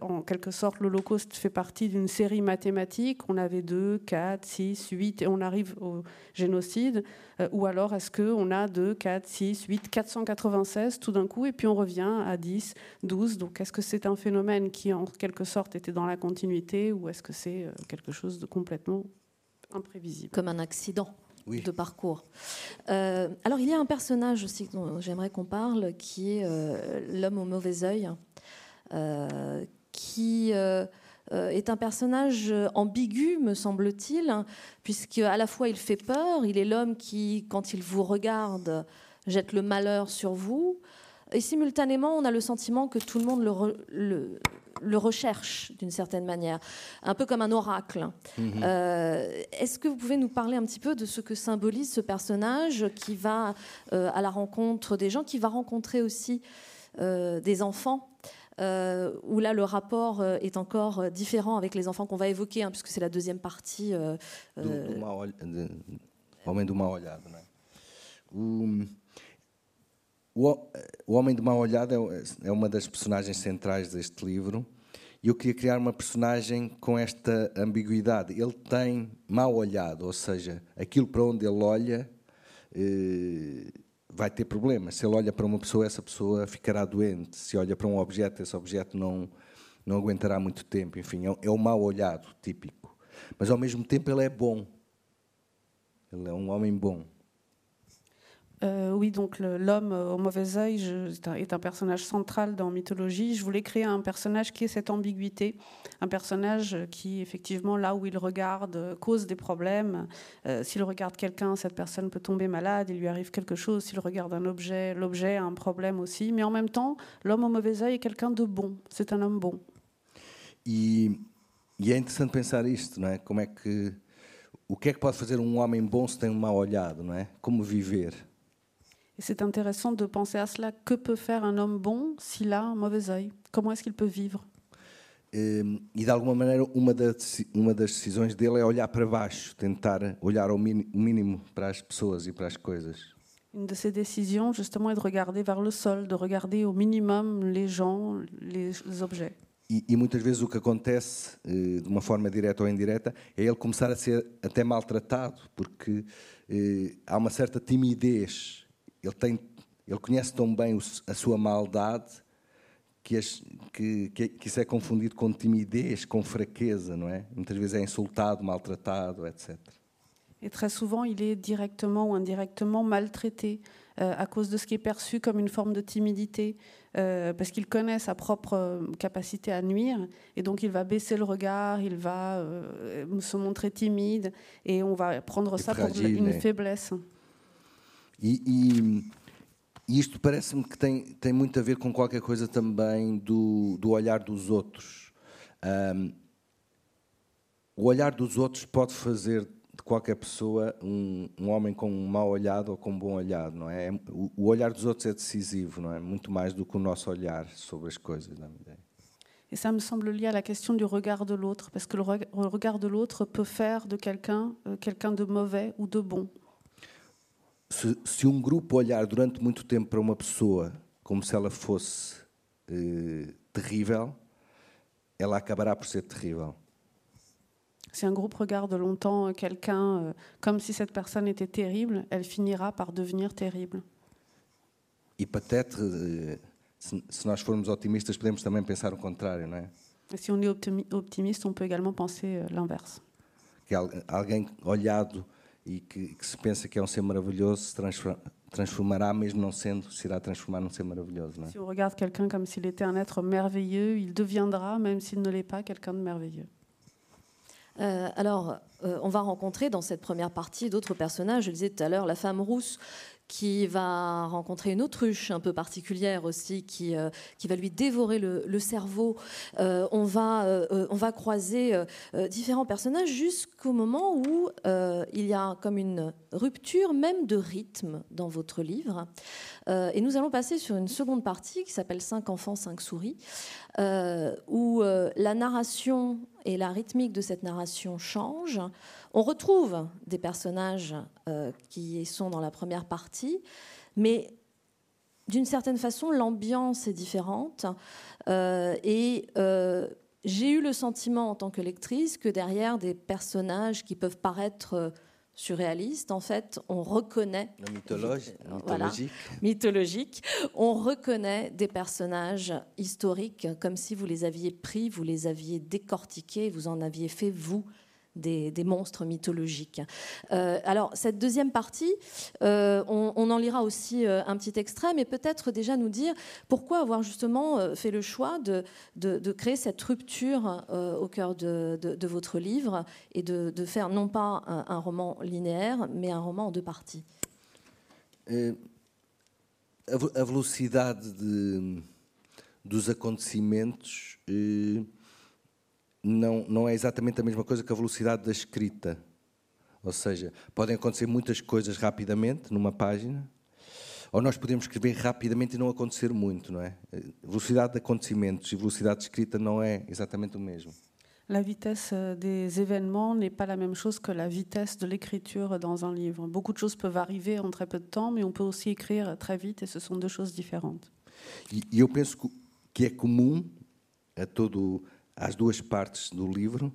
en quelque sorte, l'Holocauste fait partie d'une série mathématique? On avait 2, 4, 6, 8, et on arrive au génocide. ou alors est-ce qu'on a 2, 4, 6, 8, 496 tout d'un coup, et puis on revient à 10, 12. Donc est-ce que c'est un phénomène qui, en quelque sorte, était dans la continuité, ou est-ce que c'est euh, quelque chose de complètement imprévisible? Comme un accident de parcours. Euh, alors il y a un personnage aussi dont j'aimerais qu'on parle, qui est euh, l'homme au mauvais œil, qui euh, est un personnage ambigu, me semble-t-il, puisque à la fois il fait peur, il est l'homme qui, quand il vous regarde, jette le malheur sur vous, et simultanément on a le sentiment que tout le monde le, le, recherche d'une certaine manière, un peu comme un oracle. Mhm. Euh, est-ce que vous pouvez nous parler un petit peu de ce que symbolise ce personnage qui va à la rencontre des gens, qui va rencontrer aussi des enfants euh, où là le rapport euh, est encore euh, différent avec les enfants qu'on va évoquer, hein, puisque c'est la deuxième partie. Euh, do, do mal, de, O, o, Homem do Mal Olhado é, é uma das personagens centrais deste livro. E eu queria criar uma personagem com esta ambiguidade. Ele tem mal olhado, ou seja, aquilo para onde ele olha eh, vai ter problemas. Se ele olha para uma pessoa, essa pessoa ficará doente. Se olha para um objeto, esse objeto não, não aguentará muito tempo. Enfim, é, é o mau olhado típico. Mas ao mesmo tempo ele é bom. Ele é um homem bom. Euh, oui, donc l'homme euh, au mauvais œil est un- personnage central dans Mythologie. Je voulais créer un personnage qui ait cette ambiguïté, un personnage qui, effectivement, là où il regarde, euh, cause des problèmes. S'il regarde quelqu'un, cette personne peut tomber malade, il lui arrive quelque chose. S'il regarde un objet, l'objet a un problème aussi. Mais en même temps, l'homme au mauvais œil est quelqu'un de bon. C'est un homme bon. E, e é interessante pensar isto, não é? Como é que o que é que pode fazer um homem bom se tem um mau olhado, não é? Como? Et c'est intéressant de penser à cela. Que peut faire un homme bon s'il a un mauvais œil Comment est-ce qu'il peut vivre Hum, E de alguma maneira uma das, uma das decisões dele é olhar para baixo, tentar olhar ao mínimo para as pessoas e para as coisas. Une de ses décisions, justement, est de regarder vers le sol, de regarder au minimum les gens, les objets. E, e muitas vezes o que acontece, eh, de uma forma direta ou indireta, é ele começar a ser até maltratado, porque eh, há uma certa timidez. Ele, tem, ele conhece tão bem a sua maldade que, as- que, que, que isso é confundido com timidez, com fraqueza, não é? Muitas vezes é insultado, maltratado, etc. Et très souvent, il est directement ou indirectement maltraité euh, à cause de ce qui est perçu comme une forme de timidité, euh, parce qu'il connaît sa propre euh, capacité à nuire, et donc il va baisser le regard, il va euh, se montrer timide, et on va prendre Et ça pour une faiblesse. E, e- isto parece-me que tem, tem muito a ver com qualquer coisa também do, do olhar dos outros. Ahm, o olhar dos outros pode fazer de qualquer pessoa um, um homem com um mau olhado ou com um bom olhado, não é? O, o olhar dos outros é decisivo, não é? Muito mais do que o nosso olhar sobre as coisas, dá-me ideia. Et ça me semble lié à la question du regard de l'autre, parce que le regard de l'autre peut faire de quelqu'un euh, quelqu'un de mauvais ou de bon. Se, se um grupo olhar durante muito tempo para uma pessoa como se ela fosse eh, terrível, ela acabará por ser terrível. Si un groupe regarde longtemps quelqu'un euh, comme si cette personne était terrible, elle finira par devenir terrible. E peut-être, eh, se, se nós formos otimistas, podemos também pensar o contrário, não é? Et si on est optimi- optimiste, on peut également penser euh, l'inverse. Que al- alguém olhado e que, que se pensa que é um ser maravilhoso se transfor- transformará, mesmo não sendo, se irá transformar num ser maravilhoso, não é? Si on regarde quelqu'un comme s'il était un être merveilleux, il deviendra, même s'il ne l'est pas, quelqu'un de merveilleux. Euh, alors, euh, on va rencontrer dans cette première partie d'autres personnages. Je le disais tout à l'heure, la femme rousse qui va rencontrer une autruche un peu particulière aussi, qui, euh, qui va lui dévorer le, cerveau. Euh, on, va, euh, on va croiser différents personnages jusqu'au moment où il y a comme une rupture même de rythme dans votre livre. Et nous allons passer sur une seconde partie qui s'appelle Cinq enfants, cinq souris, où la narration et la rythmique de cette narration changent. On retrouve des personnages euh, qui sont dans la première partie, mais d'une certaine façon, l'ambiance est différente. Euh, et euh, j'ai eu le sentiment en tant que lectrice que derrière des personnages qui peuvent paraître surréalistes, en fait, on reconnaît Mythologie, Voilà. mythologique. mythologique, on reconnaît des personnages historiques comme si vous les aviez pris, vous les aviez décortiqués, vous en aviez fait, vous, des, monstres mythologiques. Euh, alors, cette deuxième partie, euh, on, en lira aussi euh, un petit extrait, mais peut-être déjà nous dire pourquoi avoir justement fait le choix de, de- créer cette rupture au cœur de, de- votre livre et de, faire non pas un, roman linéaire, mais un roman en deux parties. Eh, a, ve- a velocidade de- dos não, não é exatamente a mesma coisa que a velocidade da escrita. Ou seja, podem acontecer muitas coisas rapidamente numa página, ou nós podemos escrever rapidamente e não acontecer muito, não é? Velocidade de acontecimentos e velocidade de escrita não é exatamente o mesmo. La vitesse des événements n'est pas la même chose que la vitesse de l'écriture dans un livre. Beaucoup de choses peuvent arriver en très peu de temps, mais on peut aussi écrire très vite et ce sont deux choses différentes. E, eu penso que é comum a todo, às duas partes do livro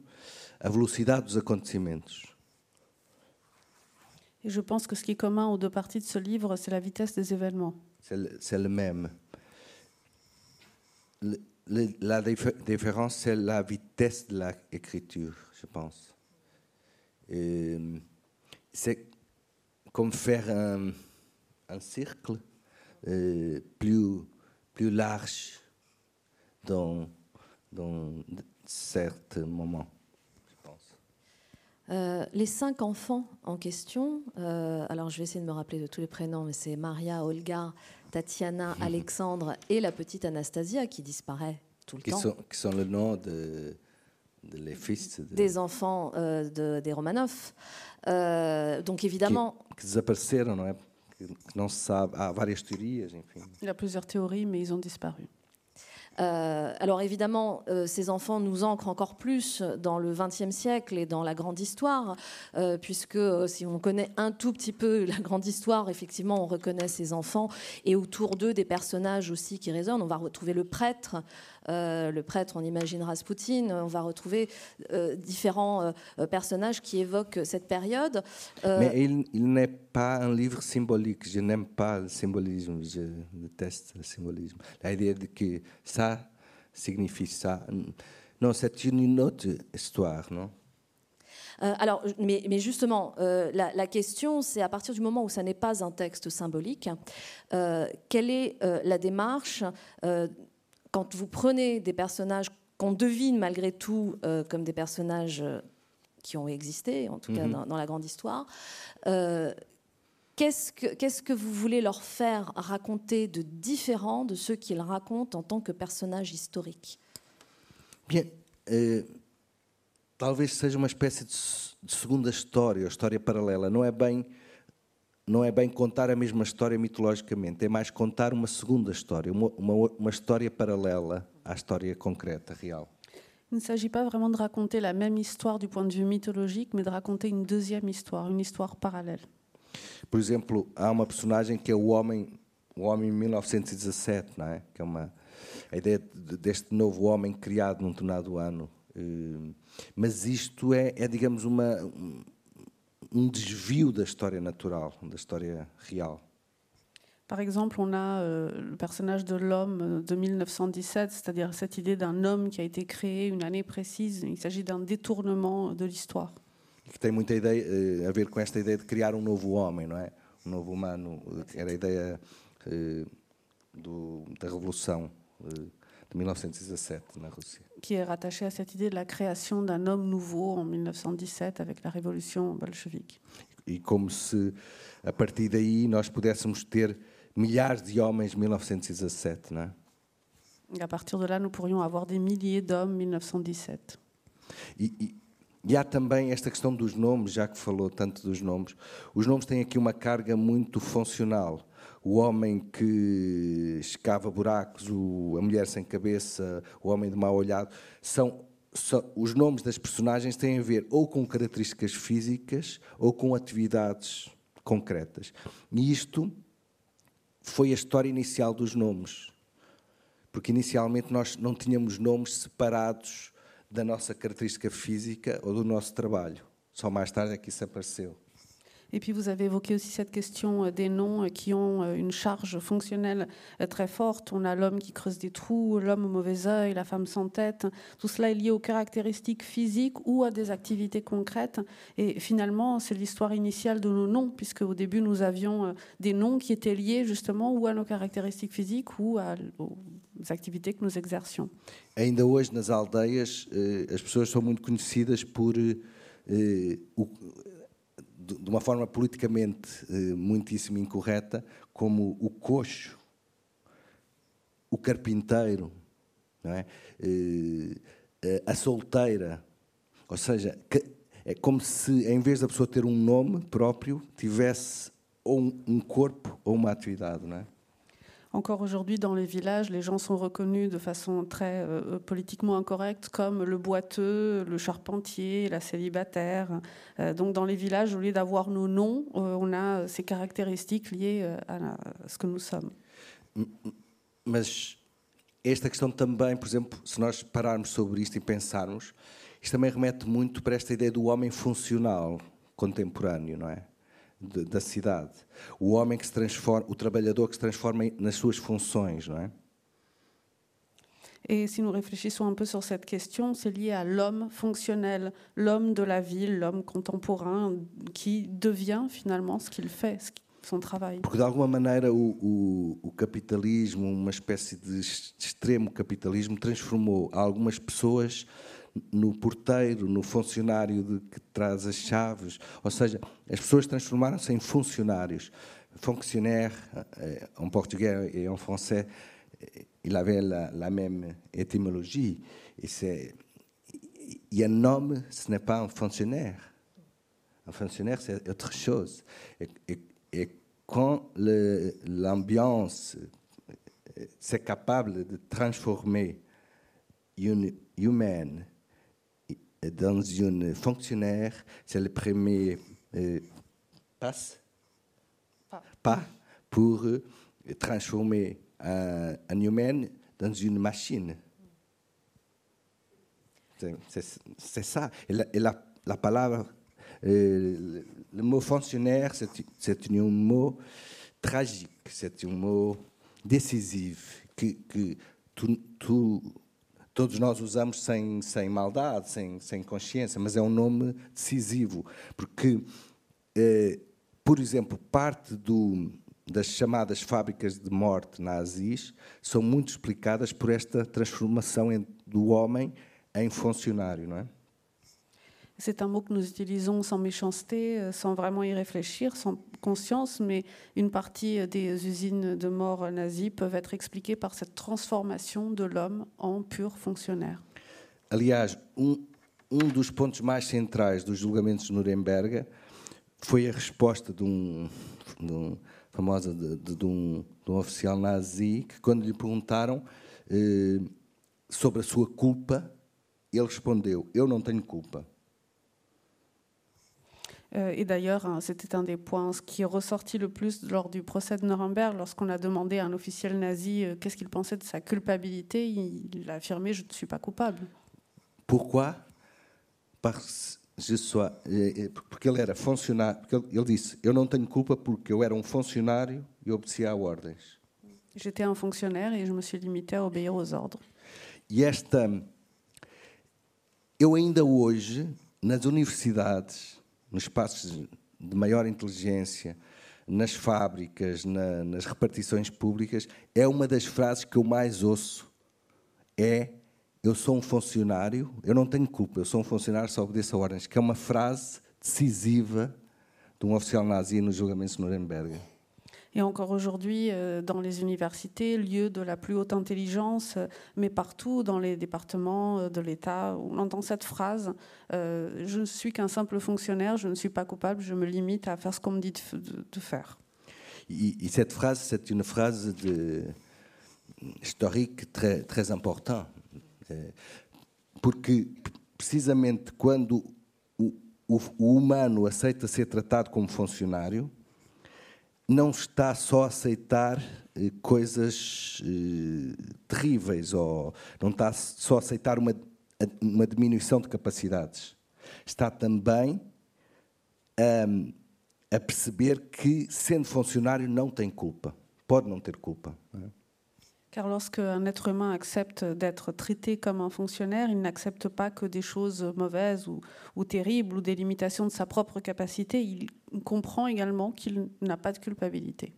a velocidade dos acontecimentos. Et je pense que ce qui est commun aux deux parties de ce livre, c'est la vitesse des événements. C'est le, même. Le- le- la dif- différence, c'est la vitesse de l'écriture, je pense. Euh, c'est comme faire un, un cercle euh, plus, plus large dans, dans certains moments. Euh, les cinq enfants en question, euh, alors je vais essayer de me rappeler de tous les prénoms, mais c'est Maria, Olga, Tatiana, mhm. Alexandre et la petite Anastasia qui disparaît tout le qui temps. Sont, qui sont le nom de, les fils des enfants euh, de, des Romanov. donc évidemment. Qui, qui non é? Que não se sabe. Há várias teorias, enfim. Il y a plusieurs théories, mais ils ont disparu. Euh, alors évidemment, euh, ces enfants nous ancrent encore plus dans le XXe siècle et dans la grande histoire, euh, puisque si on connaît un tout petit peu la grande histoire, effectivement, on reconnaît ces enfants et autour d'eux des personnages aussi qui résonnent. On va retrouver le prêtre le prêtre, on imagine Rasputin, on va retrouver euh, différents euh, personnages qui évoquent cette période. Mais il, n'est pas un livre symbolique. Je n'aime pas le symbolisme, je déteste le symbolisme. L'idée de que ça signifie ça. Non, c'est une autre histoire, non? Alors, mais, justement, la, question, c'est à partir du moment où ça n'est pas un texte symbolique, quelle est la démarche quand vous prenez des personnages qu'on devine malgré tout euh, comme des personnages euh, qui ont existé, en tout cas mhm. dans, la grande histoire, euh, qu'est-ce, que, qu'est-ce que vous voulez leur faire raconter de différent de ce qu'ils racontent en tant que personnages historiques? Bien, euh, talvez seja uma espécie de, de segunda história, história paralela. Não é bem não é bem contar a mesma história mitologicamente, é mais contar uma segunda história, uma, uma, uma história paralela à história concrète, réelle. Il ne s'agit pas vraiment de raconter la même histoire du point de vue mythologique, mais de raconter une deuxième histoire, une histoire parallèle. Por exemplo, há uma personagem que é o homem, o homem 1917, não é? Que é uma a ideia deste novo homem criado num determinado ano. Eh, mas isto é, é digamos, uma um desvio da história natural, da história real. Par exemple, on a euh, le personnage de l'homme euh, de 1917, c'est-à-dire cette idée d'un homme qui a été créé une année précise. Il s'agit d'un détournement de l'histoire. Que tem muita ideia uh, a ver com esta ideia de criar um novo homem, não é? Um novo humano. Era a ideia do, da revolução uh, de 1917 na Rússia. Qui est rattaché à cette idée de la création d'un homme nouveau en 1917 avec la révolution bolchevique. E como se a partir daí nós pudéssemos ter milhares de homens 1917, não é? Et à partir de là, nous pourrions avoir des milliers d'hommes 1917. E, e, e há também esta questão dos nomes, já que falou tanto dos nomes. Os nomes têm aqui uma carga muito funcional o homem que escava buracos, o, a mulher sem cabeça, o homem de mau olhado, são, os nomes das personagens têm a ver ou com características físicas ou com atividades concretas. E isto foi a história inicial dos nomes. Porque inicialmente nós não tínhamos nomes separados da nossa característica física ou do nosso trabalho. Só mais tarde é que isso apareceu. Et puis vous avez évoqué aussi cette question euh, des noms euh, qui ont euh, une charge fonctionnelle très forte. On a l'homme qui creuse des trous, l'homme au mauvais œil, la femme sans tête. Tout cela est lié aux caractéristiques physiques ou à des activités concrètes. Et finalement, c'est l'histoire initiale de nos noms, puisque au début nous avions des noms qui étaient liés justement ou à nos caractéristiques physiques ou à, aux activités que nous exercions. Ainda hoje nas aldeias, eh, as pessoas são muito conhecidas por eh, o de uma forma politicamente eh, muitíssimo incorreta, como o coxo, o carpinteiro, é? Eh, eh, a solteira. Ou seja, é como se, em vez da pessoa ter um nome próprio, tivesse ou um corpo ou uma atividade. Não é? Encore aujourd'hui, dans les villages, les gens sont reconnus de façon très euh, politiquement incorrecte comme le boiteux, le charpentier, la célibataire. Euh, donc, dans les villages, au lieu d'avoir nos noms, euh, on a ces caractéristiques liées à, ce que nous sommes. Mas esta questão também, por exemplo, se nós pararmos sobre isto e pensarmos, isto também remete muito para esta ideia do homem funcional contemporâneo, não é? Da cidade. O homem que se transforma, o trabalhador que se transforma nas suas funções, não é? Et si nous réfléchissons un peu sur cette question, c'est lié à l'homme fonctionnel, l'homme de la ville, l'homme contemporain, qui devient finalement ce qu'il fait, son travail. Porque de alguma maneira o, o, o capitalismo, uma espécie de extremo capitalismo, transformou algumas pessoas no porteiro, no funcionário de, que traz as chaves. Ou seja, as pessoas transformaram-se em funcionários. Fonctionnaire, eh, en portugais et en français, eh, il avait la, la même étymologie. Et, c'est, et un homme, ce n'est pas un fonctionnaire. Un fonctionnaire, c'est autre chose. Et, et, et quand l'ambiance c'est capable de transformer une humaine dans une fonctionnaire, c'est le premier euh, passe, pas. pas pour euh, transformer un, un, humain dans une machine. C'est ça. Et la, et la, la palabra, euh, le mot fonctionnaire, c'est un mot tragique, c'est un mot décisif que, que tout, tout, todos nós usamos sem, sem maldade, sem, sem consciência, mas é um nome decisivo, porque, eh, por exemplo, parte do, das chamadas fábricas de morte nazis são muito explicadas por esta transformação do homem em funcionário, não é? C'est un mot que nous utilisons sans méchanceté, sans vraiment y réfléchir, sans conscience, mais une partie des usines de mort nazies peuvent être expliquées par cette transformation de l'homme en pur fonctionnaire. Aliás, um, um dos pontos mais centrais dos julgamentos de Nuremberg foi a resposta de um, de um famosa de, de, de, um, de, um, oficial nazi que quando lhe perguntaram eh, sobre a sua culpa, ele respondeu: Eu não tenho culpa. Euh, et d'ailleurs, hein, c'était un des points qui est ressorti le plus lors du procès de Nuremberg, lorsqu'on a demandé à un officiel nazi euh, qu'est-ce qu'il pensait de sa culpabilité. Il, a affirmé Je ne suis pas coupable. Pourquoi? Parce je sois, porque ele era funcionário. Porque ele disse: Eu não tenho culpa porque eu era um funcionário e obedecia a ordens. J'étais un fonctionnaire et je me suis limité à obéir aux ordres. E esta. Eu ainda hoje, nas universidades, nos espaços de maior inteligência, nas fábricas, na, nas repartições públicas, é uma das frases que eu mais ouço. É eu sou um funcionário, eu não tenho culpa, eu sou um funcionário, só obedeço a ordens, que é uma frase decisiva de um oficial nazi no julgamento de Nuremberg. Et encore aujourd'hui, euh, dans les universités, lieu de la plus haute intelligence, mais partout dans les départements euh, de l'État, on entend cette phrase euh, Je ne suis qu'un simple fonctionnaire, je ne suis pas coupable, je me limite à faire ce qu'on me dit de, faire. Et, et, cette phrase, c'est une phrase historique très, très importante. Porque, precisamente quando o, o, o humano aceita ser tratado como funcionário, não está só a aceitar eh, coisas eh, terríveis ou não está só a aceitar uma, uma diminuição de capacidades. Está também a perceber que, sendo funcionário, não tem culpa. Pode não ter culpa. É? Car lorsque un être humain accepte d'être traité comme un fonctionnaire, il n'accepte pas que des choses mauvaises ou, ou, terribles ou des limitations de sa propre capacité, il comprend également qu'il n'a pas de culpabilité.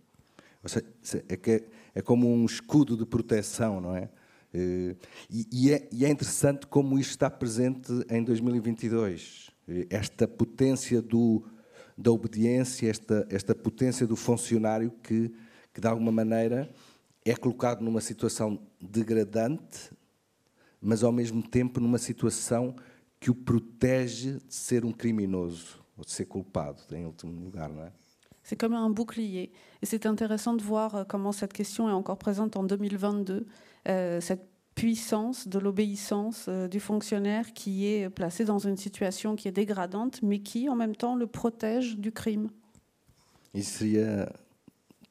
É, que, é como um escudo de proteção, não é? E, e, é, e é interessante como isto está presente em 2022. Esta potência do, da obediência, esta, esta potência do funcionário que, que de alguma maneira, é colocado numa situação degradante, mas ao mesmo tempo numa situação que o protege de ser um criminoso ou de ser culpado, em último lugar, não é? C'est comme un bouclier. Et c'est intéressant de voir euh, comment cette question est encore présente en 2022, euh, cette puissance de l'obéissance euh, du fonctionnaire qui est placé dans une situation qui est dégradante, mais qui en même temps le protège du crime. Isso seria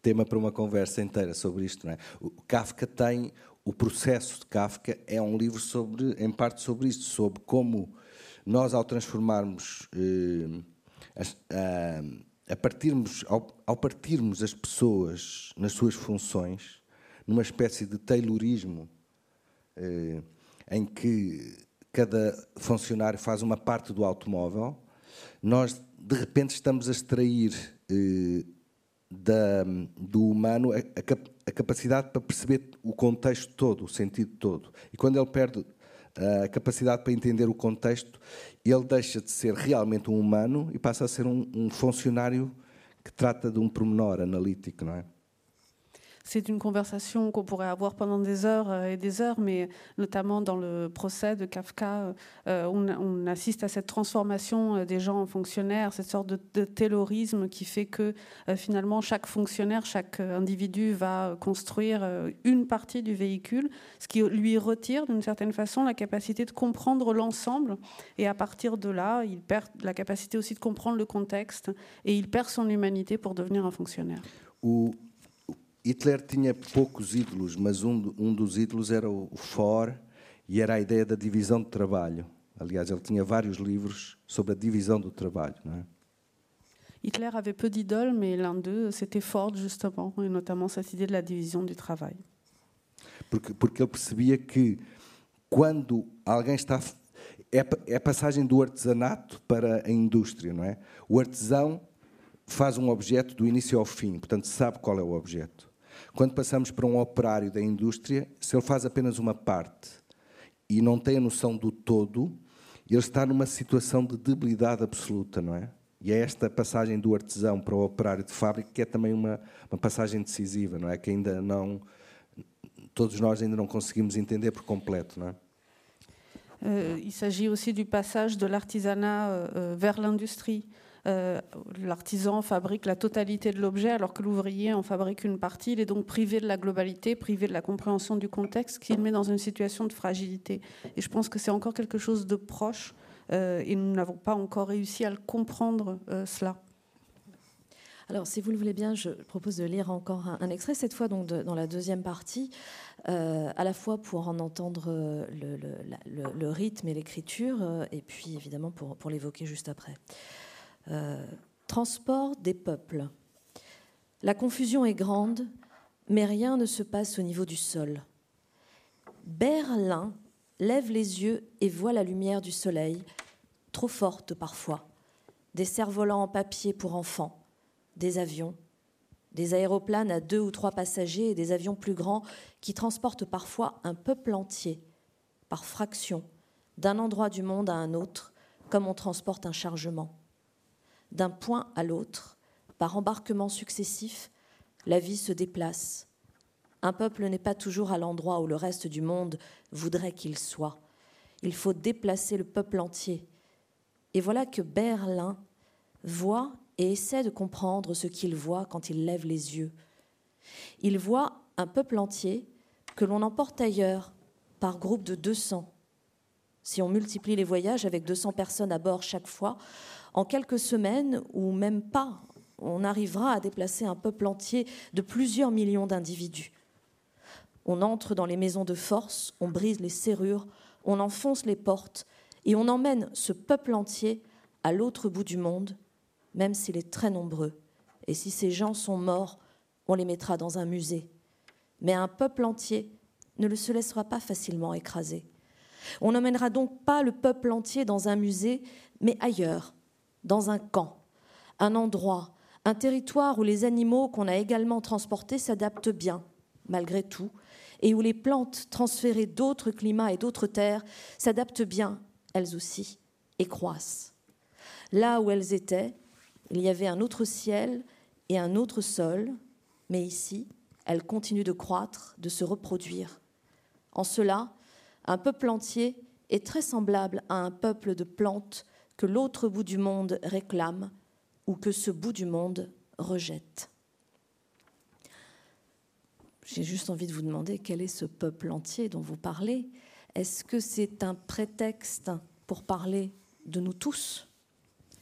tema para uma conversa inteira sobre isto. Não é? O Kafka tem o processo de Kafka é um livro sobre, em parte sobre isto, sobre como nós ao transformarmos eh, a, a partirmos ao, ao, partirmos as pessoas nas suas funções numa espécie de taylorismo eh, em que cada funcionário faz uma parte do automóvel, nós de repente estamos a extrair eh, da, do humano a, a, a, capacidade para perceber o contexto todo, o sentido todo. E quando ele perde a capacidade para entender o contexto, ele deixa de ser realmente um humano e passa a ser um, um funcionário que trata de um pormenor analítico, não é? C'est une conversation qu'on pourrait avoir pendant des heures euh, et des heures, mais notamment dans le procès de Kafka, euh, on, assiste à cette transformation euh, des gens en fonctionnaires, cette sorte de, de taylorisme qui fait que finalement chaque fonctionnaire, chaque individu va construire une partie du véhicule, ce qui lui retire d'une certaine façon la capacité de comprendre l'ensemble. Et à partir de là, il perd la capacité aussi de comprendre le contexte et il perd son humanité pour devenir un fonctionnaire. Hitler tinha poucos ídolos, mas um, um dos ídolos era o, o Ford e era a ideia da divisão do trabalho. Aliás, ele tinha vários livros sobre a divisão do trabalho. É? Hitler avait peu d'idoles, mais l'un d'eux, c'était Ford, justement, et notamment cette idée de la division du travail. Porque, porque ele percebia que quando alguém está. É, é a passagem do artesanato para a indústria, não é? O artesão faz um objeto do início ao fim, portanto, sabe qual é o objeto. Quando passamos para um operário da indústria, se ele faz apenas uma parte e não tem a noção do todo, ele está numa situação de debilidade absoluta, não é? E é esta passagem do artesão para o operário de fábrica que é também uma, uma passagem decisiva, não é? Que ainda não todos nós ainda não conseguimos entender por completo, não é? Uh, il s'agit aussi du passage de l'artisanat uh, vers l'industrie. Euh, l'artisan fabrique la totalité de l'objet alors que l'ouvrier en fabrique une partie. Il est donc privé de la globalité, privé de la compréhension du contexte, qui le met dans une situation de fragilité. Et je pense que c'est encore quelque chose de proche euh, et nous n'avons pas encore réussi à le comprendre euh, cela. Alors, si vous le voulez bien, je propose de lire encore un, extrait, cette fois donc dans la deuxième partie, à la fois pour en entendre le, rythme et l'écriture, et puis évidemment pour l'évoquer juste après. Euh, transport des peuples. La confusion est grande, mais rien ne se passe au niveau du sol. Berlin lève les yeux et voit la lumière du soleil, trop forte parfois, des cerfs-volants en papier pour enfants, des avions, des aéroplanes à deux ou trois passagers et des avions plus grands qui transportent parfois un peuple entier, par fraction, d'un endroit du monde à un autre, comme on transporte un chargement d'un point à l'autre, par embarquements successifs, la vie se déplace. Un peuple n'est pas toujours à l'endroit où le reste du monde voudrait qu'il soit. Il faut déplacer le peuple entier. Et voilà que Berlin voit et essaie de comprendre ce qu'il voit quand il lève les yeux. Il voit un peuple entier que l'on emporte ailleurs par groupe de 200. Si on multiplie les voyages avec 200 personnes à bord chaque fois, en quelques semaines, ou même pas, on arrivera à déplacer un peuple entier de plusieurs millions d'individus. On entre dans les maisons de force, on brise les serrures, on enfonce les portes, et on emmène ce peuple entier à l'autre bout du monde, même s'il est très nombreux. Et si ces gens sont morts, on les mettra dans un musée. Mais un peuple entier ne se laissera pas facilement écraser. On n'emmènera donc pas le peuple entier dans un musée, mais ailleurs, dans un camp, un endroit, un territoire où les animaux qu'on a également transportés s'adaptent bien, malgré tout, et où les plantes transférées d'autres climats et d'autres terres s'adaptent bien, elles aussi, et croissent. Là où elles étaient, il y avait un autre ciel et un autre sol, mais ici, elles continuent de croître, de se reproduire. En cela, un peuple entier est très semblable à un peuple de plantes que l'autre bout du monde réclame ou que ce bout du monde rejette. J'ai juste envie de vous demander quel est ce peuple entier dont vous parlez? Est-ce que c'est un prétexte pour parler de nous tous?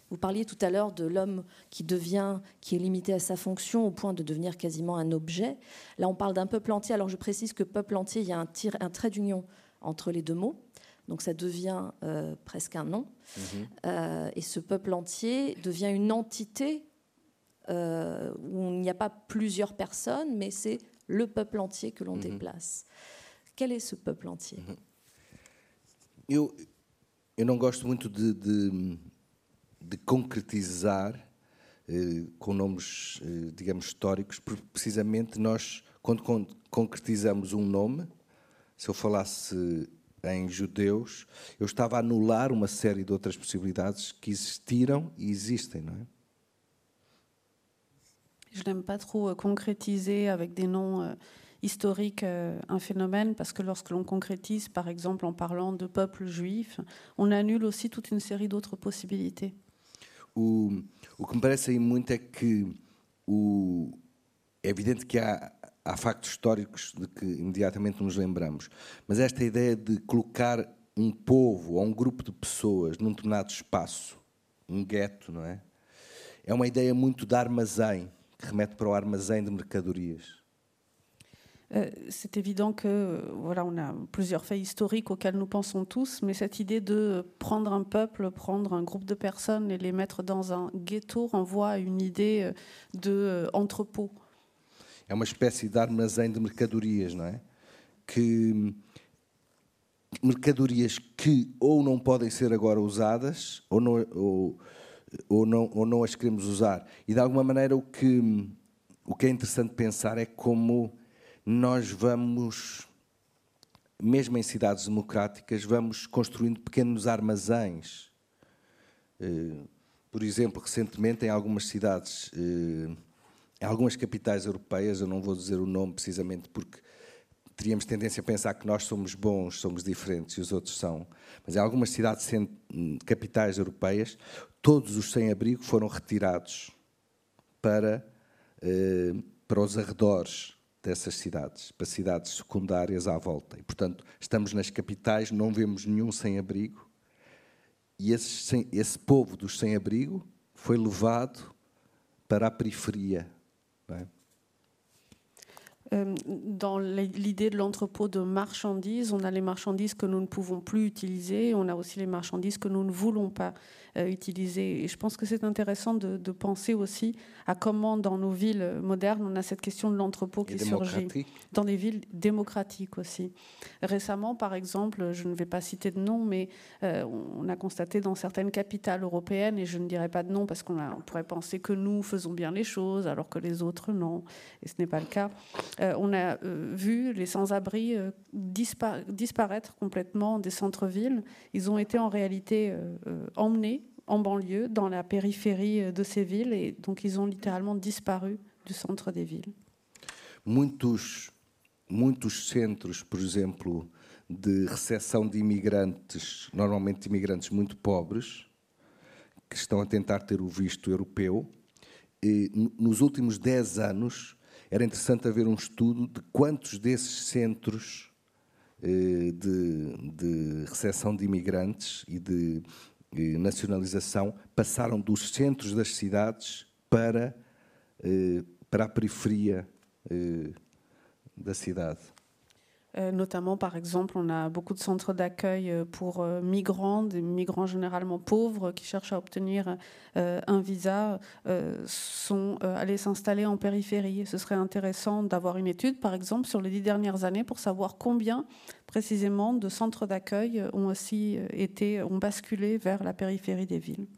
Vous parliez tout à l'heure de l'homme qui devient, qui est limité à sa fonction au point de devenir quasiment un objet. Là, on parle d'un peuple entier. Alors, je précise que peuple entier, il y a un, un trait d'union entre les deux mots donc ça devient euh, presque un nom. Mhm. Euh, et ce peuple entier devient une entité euh, où il n'y a pas plusieurs personnes, mais c'est le peuple entier que l'on mhm. déplace. Quel est ce peuple entier? Uhum. Eu, eu não gosto muito de, de, de concretizar eh, com nomes, eh, digamos, históricos, porque precisamente nós, quando con concretizamos um nome, se eu falasse em judeus, eu estava a anular uma série de outras possibilidades que existiram e existem, não é? Je n'aime pas trop euh, concrétiser avec des noms euh, historiques euh, un phénomène parce que lorsque l'on concrétise, par exemple en parlant de peuple juif, on annule aussi toute une série d'autres possibilités. O, o que me parece aí muito é que o, é evidente que há, há factos históricos de que imediatamente nos lembramos, mas esta ideia de colocar um povo ou um grupo de pessoas num determinado espaço, um gueto, não é? É uma ideia muito de armazém, que remete para o armazém de mercadorias. Euh, C'est évident que voilà, on a plusieurs faits historiques auxquels nous pensons tous, mais cette idée de prendre un peuple, prendre un groupe de personnes et les mettre dans un ghetto renvoie à une idée euh, de euh, entrepôt. É uma espécie de armazém de mercadorias, não é? Que mercadorias que ou não podem ser agora usadas ou não, ou, ou não, ou não as queremos usar. E de alguma maneira o que, o que é interessante pensar é como nós vamos, mesmo em cidades democráticas, vamos construindo pequenos armazéns. Eh, Por exemplo, recentemente em algumas cidades, eh, em algumas capitais europeias, eu não vou dizer o nome precisamente porque teríamos tendência a pensar que nós somos bons, somos diferentes e os outros são. Mas em algumas cidades capitais europeias, todos os sem-abrigo foram retirados para, eh, para os arredores dessas cidades, para cidades secundárias à volta. E, portanto, estamos nas capitais, não vemos nenhum sem-abrigo, e esses sem- esse povo dos sem-abrigo foi levado para a periferia. Euh, Dans l'idée de l'entrepôt de marchandises, on a les marchandises que nous ne pouvons plus utiliser, on a aussi les marchandises que nous ne voulons pas euh. Et je pense que c'est intéressant de, de penser aussi à comment dans nos villes modernes, on a cette question de l'entrepôt qui surgit. dans des villes démocratiques aussi. Récemment, par exemple, je ne vais pas citer de nom, mais euh, on a constaté dans certaines capitales européennes, et je ne dirai pas de nom parce qu'on on pourrait penser que nous faisons bien les choses alors que les autres non, et ce n'est pas le cas. Euh, on a euh, vu les sans-abri dispa- disparaître complètement des centres-villes. Ils ont été en réalité emmenés en banlieue, dans la périphérie euh, de ces villes, et donc ils ont littéralement disparu du centre des villes. Muitos, muitos centros, por exemplo, de recepção de imigrantes, normalmente imigrantes muito pobres, que estão a tentar ter o visto europeu, e, nos últimos 10 anos era interessante haver um estudo de quantos desses centros eh, de, de recepção de imigrantes e de eh, nacionalização passaram dos centros das cidades para, eh, para a periferia eh, da cidade. Euh, notamment, par exemple, on a beaucoup de centres d'accueil euh, pour euh, migrants, des migrants généralement pauvres qui cherchent à obtenir un visa, sont allés s'installer en périphérie. Et ce serait intéressant d'avoir une étude, par exemple, sur les dix dernières années pour savoir combien précisément de centres d'accueil ont aussi été, ont basculé vers la périphérie des villes.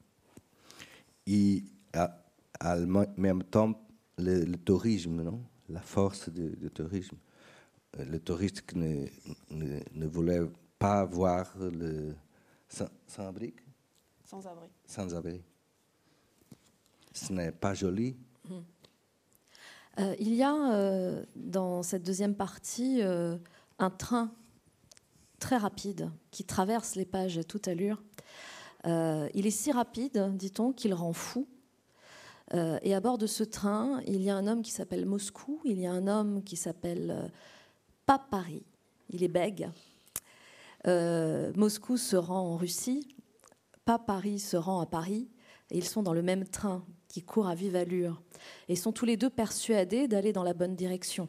E, a- en même temps, le, le tourisme, non? La force du tourisme. Euh, Le touriste qui ne, ne, ne voulait pas voir le sans, sans abri, Sans abri. sans abri. Ce n'est pas joli. Euh, il y a euh, dans cette deuxième partie euh, un train très rapide qui traverse les pages à toute allure. Il est si rapide, dit-on, qu'il rend fou. Et à bord de ce train, il y a un homme qui s'appelle Moscou, il y a un homme qui s'appelle pas Paris, il est bègue. Euh, Moscou se rend en Russie, pas Paris se rend à Paris, et ils sont dans le même train qui court à vive allure et sont tous les deux persuadés d'aller dans la bonne direction.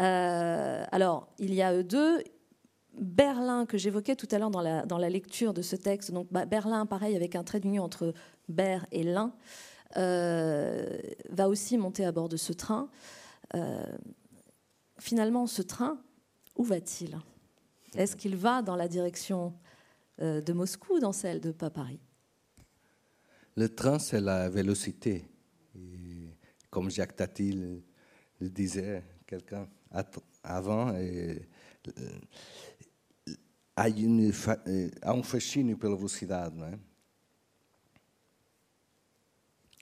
Euh, alors, il y a eux deux. Berlin, que j'évoquais tout à l'heure dans la, lecture de ce texte, donc bah, Berlin, pareil, avec un trait d'union entre Ber et Lin, euh, va aussi monter à bord de ce train. Finalement, ce train, Où va-t-il? Est-ce qu'il va dans la direction euh, de Moscou ou dans celle de Paris? Le train, c'est la vélocité. comme Jacques Tati le, disait, quelqu'un avant, et, há, une, há um fascínio pela velocidade, não é?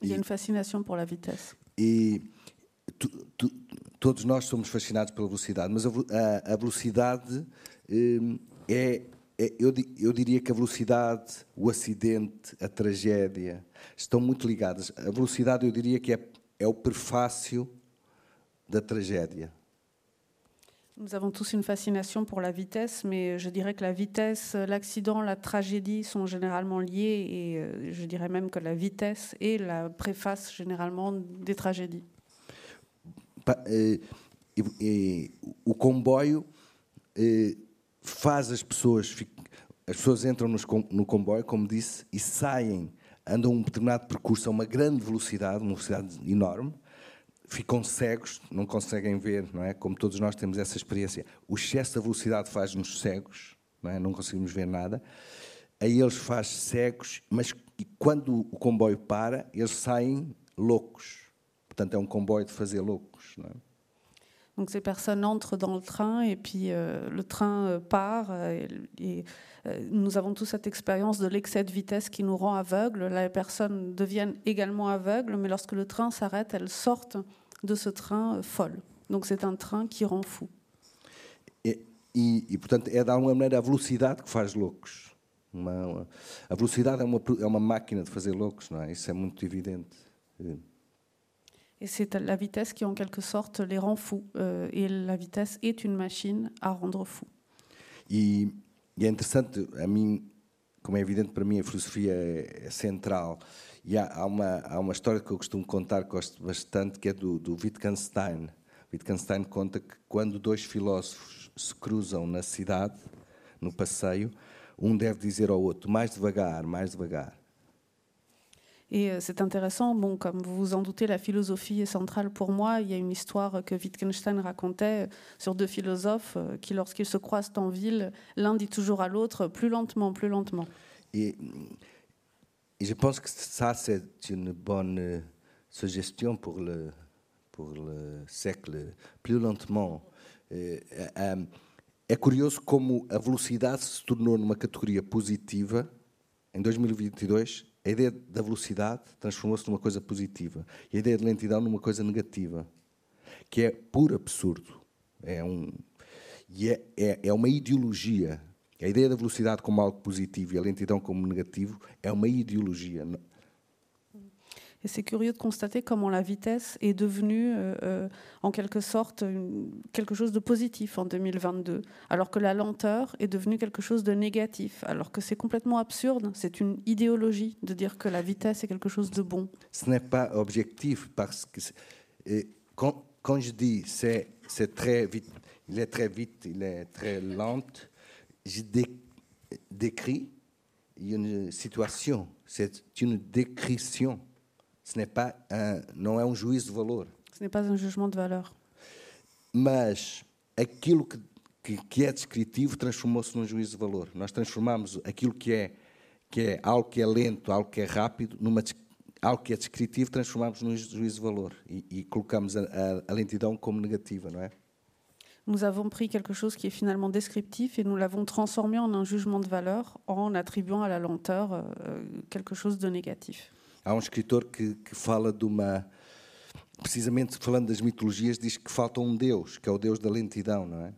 Il y a une fascination pour la vitesse. E tu, tu, todos nós somos fascinados pela velocidade, mas a, a, a velocidade hum, é, é eu, eu, diria que a velocidade, o acidente, a tragédia estão muito ligadas. A velocidade, eu diria que é, é o prefácio da tragédia. Nous avons tous une fascination pour la vitesse, mais je dirais que la vitesse, l'accident, la tragédie sont généralement liés et euh, je dirais même que la vitesse est la préface généralement des tragédies. E, e, o comboio e, faz as pessoas, as pessoas entram no comboio, como disse, e saem, andam um determinado percurso a uma grande velocidade, uma velocidade enorme, ficam cegos, não conseguem ver, não é? Como todos nós temos essa experiência. O excesso da velocidade faz-nos cegos, não, é? não conseguimos ver nada. A eles faz cegos, mas quando o comboio para, eles saem loucos. Portanto, é um comboio de fazer loucos, não é? Donc ces personnes entrent dans le train et puis euh, le train euh, part euh, et, et nous avons tous cette expérience de l'excès de vitesse qui nous rend aveugles. Les personnes deviennent également aveugles, mais lorsque le train s'arrête, elles sortent de ce train folle. Donc c'est un train qui rend fou. Et, e, e portanto é de alguma maneira a velocidade que faz loucos. Uma, a velocidade é uma, é uma máquina de fazer loucos, não é? Isso é muito evidente. Et c'est la vitesse qui, en quelque sorte, les rend fous. Euh, et la vitesse est une machine à rendre fou. E, e é interessante, a mim, como é evidente para mim, a filosofia é, é central. E há, há, uma, há uma história que eu costumo contar, gosto bastante, que é do, do Wittgenstein. Wittgenstein conta que quando dois filósofos se cruzam na cidade, no passeio, um deve dizer ao outro, mais devagar, mais devagar. Et euh, c'est intéressant, bon, comme vous vous en doutez, la philosophie est centrale pour moi. Il y a une histoire que Wittgenstein racontait sur deux philosophes euh, qui, lorsqu'ils se croisent en ville, l'un dit toujours à l'autre plus lentement, plus lentement. Et, je pense que ça, c'est une bonne euh, suggestion pour le, pour le siècle, plus lentement. É, é curioso como a velocidade se tornou numa categoria positiva em 2022 a ideia da velocidade transformou-se numa coisa positiva e a ideia de lentidão numa coisa negativa, que é puro absurdo. É um, e é, é, é uma ideologia. A ideia da velocidade como algo positivo e a lentidão como negativo é uma ideologia. Et c'est curieux de constater comment la vitesse est devenue, euh, euh, en quelque sorte, quelque chose de positif en 2022, alors que la lenteur est devenue quelque chose de négatif, alors que c'est complètement absurde. C'est une idéologie de dire que la vitesse est quelque chose de bon. Ce n'est pas objectif parce que quand, je dis c'est très vite, il est très vite, il est très lent, je dé, décris une situation, c'est une décription. Ce n'est pas un, não é um juízo de valor. Ce n'est pas un jugement de valeur. Mas aquilo que, que, que é descritivo transformou-se num juízo de valor. Nós transformamos aquilo que é que é algo que é lento, algo que é rápido, numa algo que é descritivo, transformamos num juízo de valor e, e colocamos a, a, a lentidão como negativa, não é? Nous avons pris quelque chose qui est finalement descriptif et nous l'avons transformé en un jugement de valeur en attribuant à la lenteur euh, quelque chose de négatif. Há um escritor que, que fala de uma. Precisamente falando das mitologias, diz que falta um Deus, que é o Deus da lentidão, não é?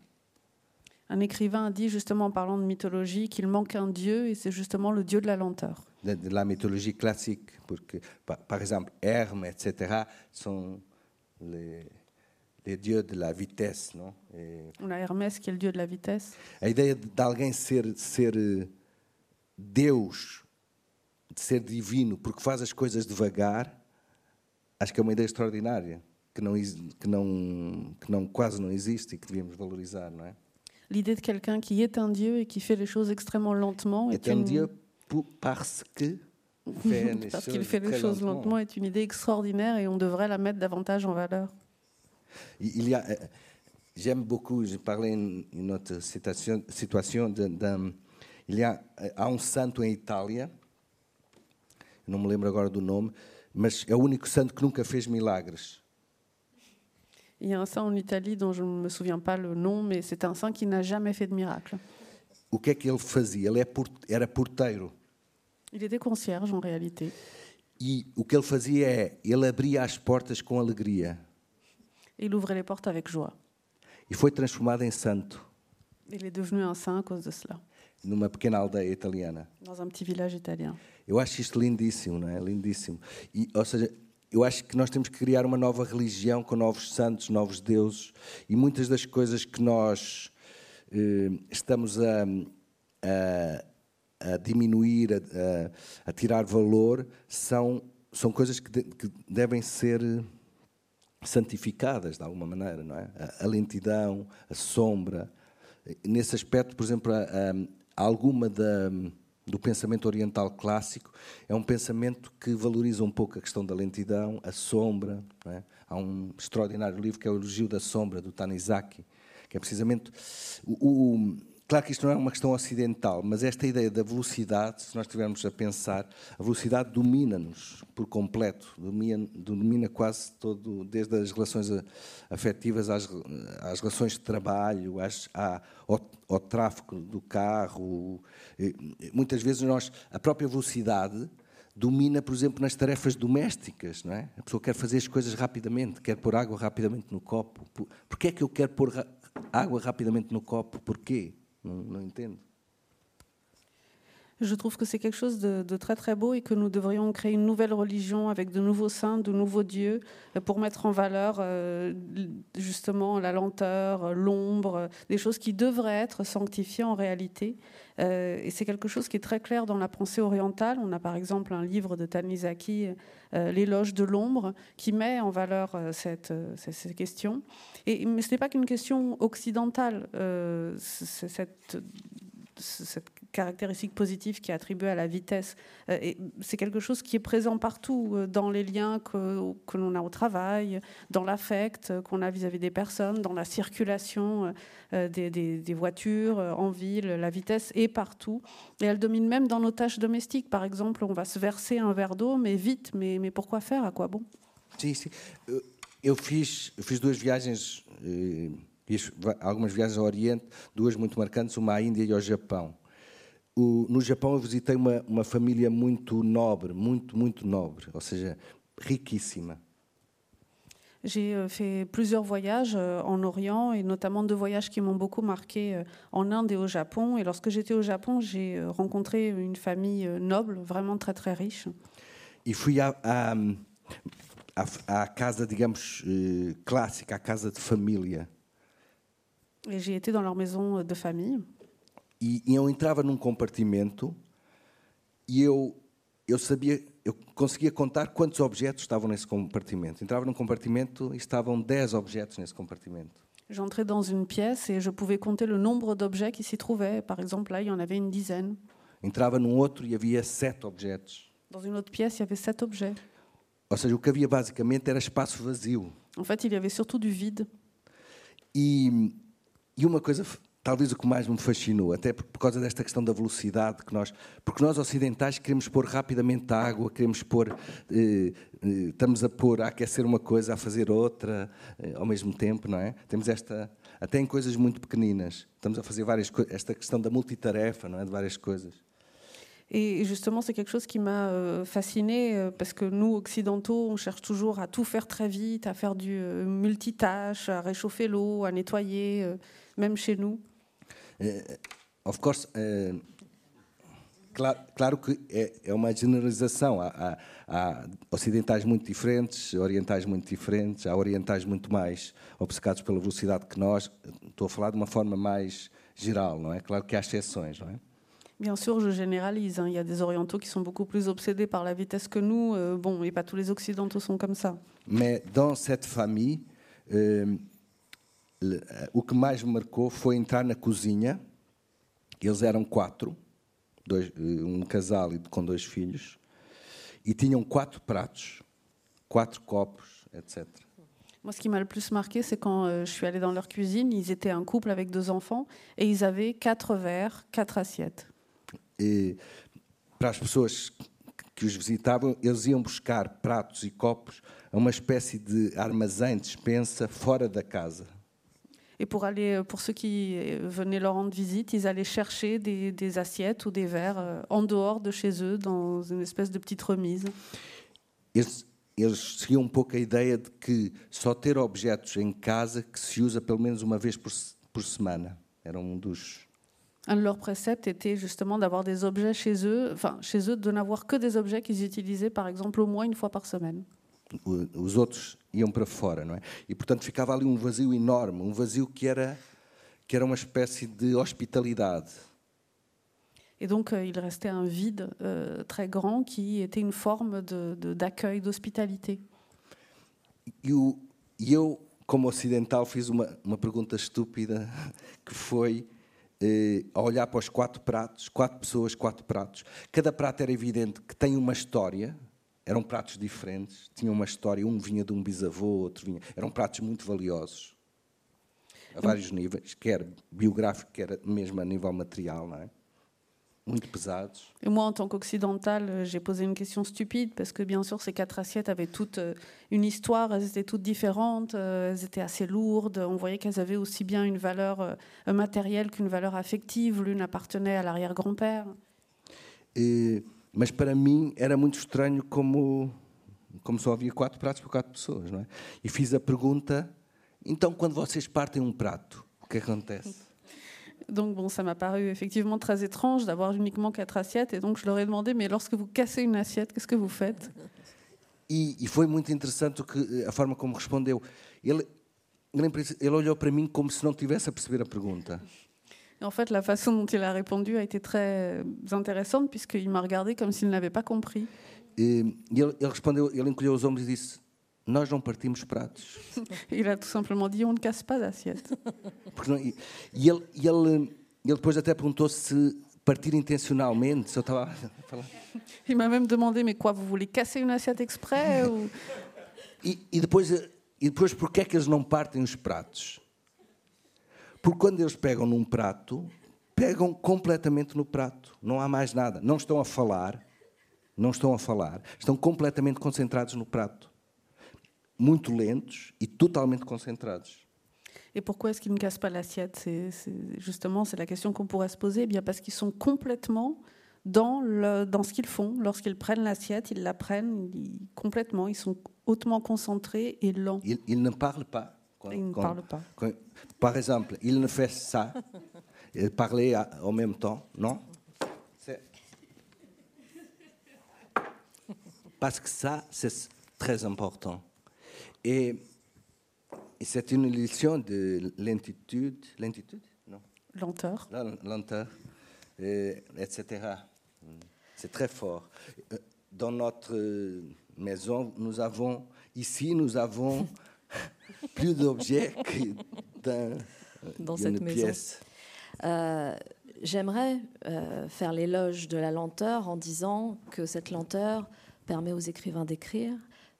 Un écrivain dit justement en parlant de mythologie qu'il manque un dieu et c'est justement le dieu de la lenteur. De, de la mythologie classique, porque, par, par exemple, Hermes, etc., sont les, les dieux de la vitesse, não? Et On a Hermès qui est le dieu de la vitesse. A ideia de alguém ser, ser Deus de ser divino porque faz as coisas devagar, acho que é uma ideia extraordinária, que não, que não, que não quase não existe e que devíamos valorizar, não é? L'idée de quelqu'un qui est un dieu et qui fait les choses extrêmement lentement est, est un une... dieu parce que parce qu'il fait les choses lentement. lentement est une idée extraordinaire et on devrait la mettre davantage en valeur. Il y a j'aime beaucoup, je parlais em une autre situation, situation il y a, há um santo em Itália, não me lembro agora do nome, mas é o único santo que nunca fez milagres. Il y a un saint en Italie dont je ne me souviens pas le nom, mais c'est un saint qui n'a jamais fait de miracle. O que é que ele fazia? Ele é era porteiro. Il était concierge en réalité. E o que ele fazia é, ele abria as portas com alegria. Il ouvrait les portes avec joie. E foi transformado em santo Il est devenu un saint à cause de cela, numa pequena aldeia italiana. dans un petit village italien. Eu acho isto lindíssimo, não é? Lindíssimo. E, ou seja, eu acho que nós temos que criar uma nova religião com novos santos, novos deuses. E muitas das coisas que nós eh, estamos a, a, a diminuir, a, a- a tirar valor, são, são coisas que, de- que devem ser eh, santificadas de alguma maneira, não é? A, a lentidão, a sombra. Nesse aspecto, por exemplo, a- alguma da, do pensamento oriental clássico é um pensamento que valoriza um pouco a questão da lentidão, a sombra. é? Há um extraordinário livro que é o Elogio da Sombra, do Tanizaki, que é precisamente o- Claro que isto não é uma questão ocidental, mas esta ideia da velocidade, se nós estivermos a pensar, a velocidade domina-nos por completo, domina, domina quase todo, desde as relações afetivas às, às relações de trabalho, às, à- ao, ao tráfego do carro. Muitas vezes nós, a própria velocidade domina, por exemplo, nas tarefas domésticas, não é? A pessoa quer fazer as coisas rapidamente, quer pôr água rapidamente no copo. Por- Porquê é que eu quero pôr água rapidamente no copo? Porquê? Não, não entendo. Je trouve que c'est quelque chose de, très très beau et que nous devrions créer une nouvelle religion avec de nouveaux saints, de nouveaux dieux, euh, pour mettre en valeur euh, justement la lenteur, euh, l'ombre, des choses qui devraient être sanctifiées en réalité. Et c'est quelque chose qui est très clair dans la pensée orientale. On a par exemple un livre de Tanizaki, L'éloge de l'ombre, qui met en valeur cette, questions. Et, mais ce n'est pas qu'une question occidentale. cette cette caractéristique positive qui est attribuée à la vitesse. Euh, c'est quelque chose qui est présent partout, euh, dans les liens que, que l'on a au travail, dans l'affect euh, qu'on a vis-à-vis des personnes, dans la circulation des, des- voitures en ville. La vitesse est partout. Et elle domine même dans nos tâches domestiques. Par exemple, on va se verser un verre d'eau, mais vite. Mais, mais pourquoi faire? À quoi bon? Sim, sim. Eu- fiz, algumas viagens ao Oriente, duas muito marcantes, uma à Índia e ao Japão. O- no Japão eu visitei uma, uma família muito nobre, muito, muito nobre, ou seja, riquíssima. J'ai euh, fait plusieurs voyages euh, en Orient et notamment deux voyages qui m'ont beaucoup marqué euh, en Inde et au Japon. Et lorsque j'étais au Japon, j'ai rencontré une famille noble, vraiment très très riche. E fui à, à, à- à casa, digamos, eh, clássica, à casa de família. Et j'ai été dans leur maison euh, de famille. E, e eu entrava num compartimento e eu, eu sabia, eu conseguia contar quantos objetos estavam nesse compartimento. Entrava num compartimento e estavam 10 objetos nesse compartimento. J'entrais dans une pièce et je pouvais compter le nombre d'objets qui s'y trouvaient. Par exemple, là, il y en avait une dizaine. Entrava num outro e havia sete objetos. Dans une autre pièce, il y avait sept objets. Ou seja, o que havia basicamente era espaço vazio. En fait, il y avait surtout du vide. E, e uma coisa, talvez o que mais me fascinou, até por, por causa desta questão da velocidade que nós, porque nós ocidentais queremos pôr rapidamente água, queremos pôr, eh, eh, estamos a pôr a aquecer uma coisa, a fazer outra eh, ao mesmo tempo, não é? Temos esta, até em coisas muito pequeninas, estamos a fazer várias coisas, esta questão da multitarefa, não é, de várias coisas. Et justement, c'est quelque chose qui m'a euh, fascinée euh, parce que nous, occidentaux, on cherche toujours à tout faire très vite, à faire du euh, multitâche, à réchauffer l'eau, à nettoyer, euh, même chez nous. Eh, of course, eh, claro, claro que é, é uma generalização. Há, há- há ocidentais muito diferentes, orientais muito diferentes, há orientais muito mais obcecados pela velocidade que nós. Estou a falar de uma forma mais geral, não é? Claro que há exceções, não é? Bien sûr, je généralise. hein. Il y a des orientaux qui sont beaucoup plus obsédés par la vitesse que nous. euh, bon, et pas tous les occidentaux sont comme ça. Mais dans cette famille, le- eh, o que mais me marcou foi entrar na cozinha. Eles eram quatro, dois, eh, um casal com dois filhos, e tinham quatro pratos, quatro copos, etc. Moi, ce qui m'a le plus marqué, c'est quand euh, je suis allée dans leur cuisine, ils étaient un couple avec deux enfants et ils avaient quatre verres, quatre assiettes. E para as pessoas que os visitavam, eles iam buscar pratos e copos a uma espécie de armazém, dispensa fora da casa. Et pour, aller, euh, pour ceux qui euh, venaient leur rendre visite, ils allaient chercher des, des assiettes ou des verres euh, en dehors de chez eux, dans une espèce de petite remise. Eles, eles seguiam um pouco a ideia de que só ter objetos em casa que se usa pelo menos uma vez por, por semana. Era um dos. Un de leurs préceptes était justement d'avoir des objets chez eux, enfin chez eux, de n'avoir que des objets qu'ils utilisaient par exemple au moins une fois par semaine. o- Os outros iam para fora, não é? E portanto ficava ali um vazio enorme, um vazio que era que era uma espécie de hospitalidade. Et donc euh, il restait un vide euh, très grand qui était une forme de- de- d'accueil, d'hospitalité. E, o, e eu, como ocidental, fiz uma, uma pergunta estúpida que foi eh, a olhar para os quatro pratos, quatro pessoas, quatro pratos. Cada prato era evidente que tem uma história, eram pratos diferentes, tinham uma história, um vinha de um bisavô, outro vinha. Eram pratos muito valiosos, a vários níveis, quer biográfico, quer mesmo a nível material, não é? Muito pesados. Et moi, en tant qu'occidentale, j'ai posé une question stupide parce que bien sûr, ces quatre assiettes avaient toutes euh, une histoire, elles étaient toutes différentes, euh, elles étaient assez lourdes. On voyait qu'elles avaient aussi bien une valeur euh, matérielle qu'une valeur affective. L'une appartenait à l'arrière-grand-père. Eh, mas para mim era muito estranho como, como só havia quatro pratos para quatro pessoas, não é? E fiz a pergunta: então, quando vocês partem um prato, o que acontece? Donc bon, ça m'a paru effectivement très étrange d'avoir uniquement quatre assiettes. Et donc je leur ai demandé, mais lorsque vous cassez une assiette, qu'est-ce que vous faites E, e foi muito interessante que, a forma como respondeu. Ele, ele, ele olhou para mim como se não tivesse a perceber a pergunta. Et en fait, la façon dont il a répondu a été très intéressante puisqu'il m'a regardé comme s'il n'avait pas compris. E, e ele, ele respondeu, ele encolheu os ombros e disse: Nós não partimos pratos. Il a tout simplement dit, on ne casse pas d'assiette. E, e ele, e ele, ele depois até perguntou se partir intencionalmente, se eu estava a falar. Il m'a même demandé, mais quoi, vous voulez casser une assiette exprès ou... E, e depois, e depois porquê é que eles não partem os pratos? Porque quando eles pegam num prato, pegam completamente no prato. Não há mais nada. Não estão a falar, não estão a falar. Estão completamente concentrados no prato. Muito lentos e totalmente concentrados. Et pourquoi est-ce qu'ils ne cassent pas l'assiette? C'est, c'est- Justement, c'est la question qu'on pourrait se poser. Eh bien, parce qu'ils sont complètement dans, le, dans ce qu'ils font. Lorsqu'ils prennent l'assiette, ils la prennent ils- complètement. Ils sont hautement concentrés et lents. Ils, ils ne parlent pas. Quand- Ils ne quand- parlent pas. quand- par exemple, ils ne font ça. Parlaient à- en même temps, non? Parce que ça, c'est très important. Et, et c'est une illusion de lentitude, lentitude, non, Lenteur. Lenteur, etc. C'est très fort. Euh, Dans notre maison, nous avons, ici, nous avons plus d'objets que dans, Dans d'une cette maison. pièce. Euh, J'aimerais euh, faire l'éloge de la lenteur en disant que cette lenteur permet aux écrivains d'écrire,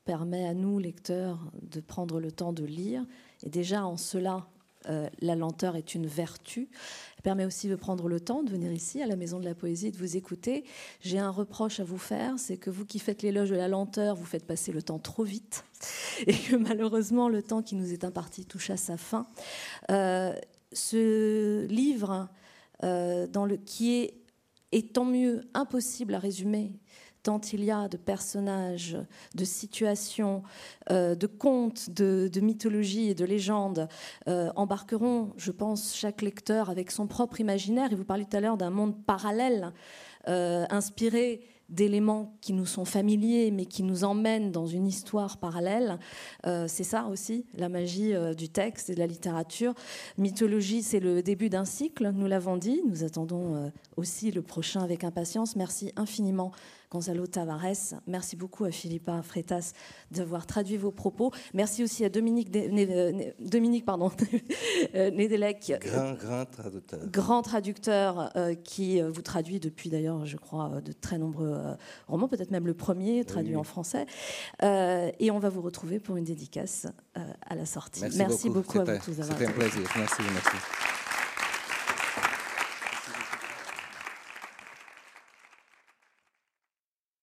permet à nous, lecteurs, de prendre le temps de lire. Et déjà, en cela, euh, la lenteur est une vertu. Elle permet aussi de prendre le temps de venir ici, à la Maison de la Poésie, et de vous écouter. J'ai un reproche à vous faire, c'est que vous qui faites l'éloge de la lenteur, vous faites passer le temps trop vite. Et que malheureusement, le temps qui nous est imparti touche à sa fin. Euh, ce livre, euh, dans le, qui est, est tant mieux impossible à résumer, tant il y a de personnages, de situations, euh, de contes, de, de mythologies et de légendes, euh, embarqueront, je pense, chaque lecteur avec son propre imaginaire. Et vous parliez tout à l'heure d'un monde parallèle, euh, inspiré d'éléments qui nous sont familiers, mais qui nous emmènent dans une histoire parallèle. C'est ça aussi, la magie du texte et de la littérature. Mythologie, c'est le début d'un cycle, nous l'avons dit. Nous attendons aussi le prochain avec impatience. Merci infiniment, Gonzalo Tavares. Merci beaucoup à Philippa Freitas d'avoir traduit vos propos. Merci aussi à Dominique, Dominique pardon, Nedelec, grand, grand traducteur, grand traducteur qui vous traduit depuis d'ailleurs, je crois, de très nombreux romans, peut-être même le premier traduit en français. et on va vous retrouver pour une dédicace à la sortie. Merci, merci beaucoup, beaucoup à vous tous. C'était un plaisir. Merci, merci.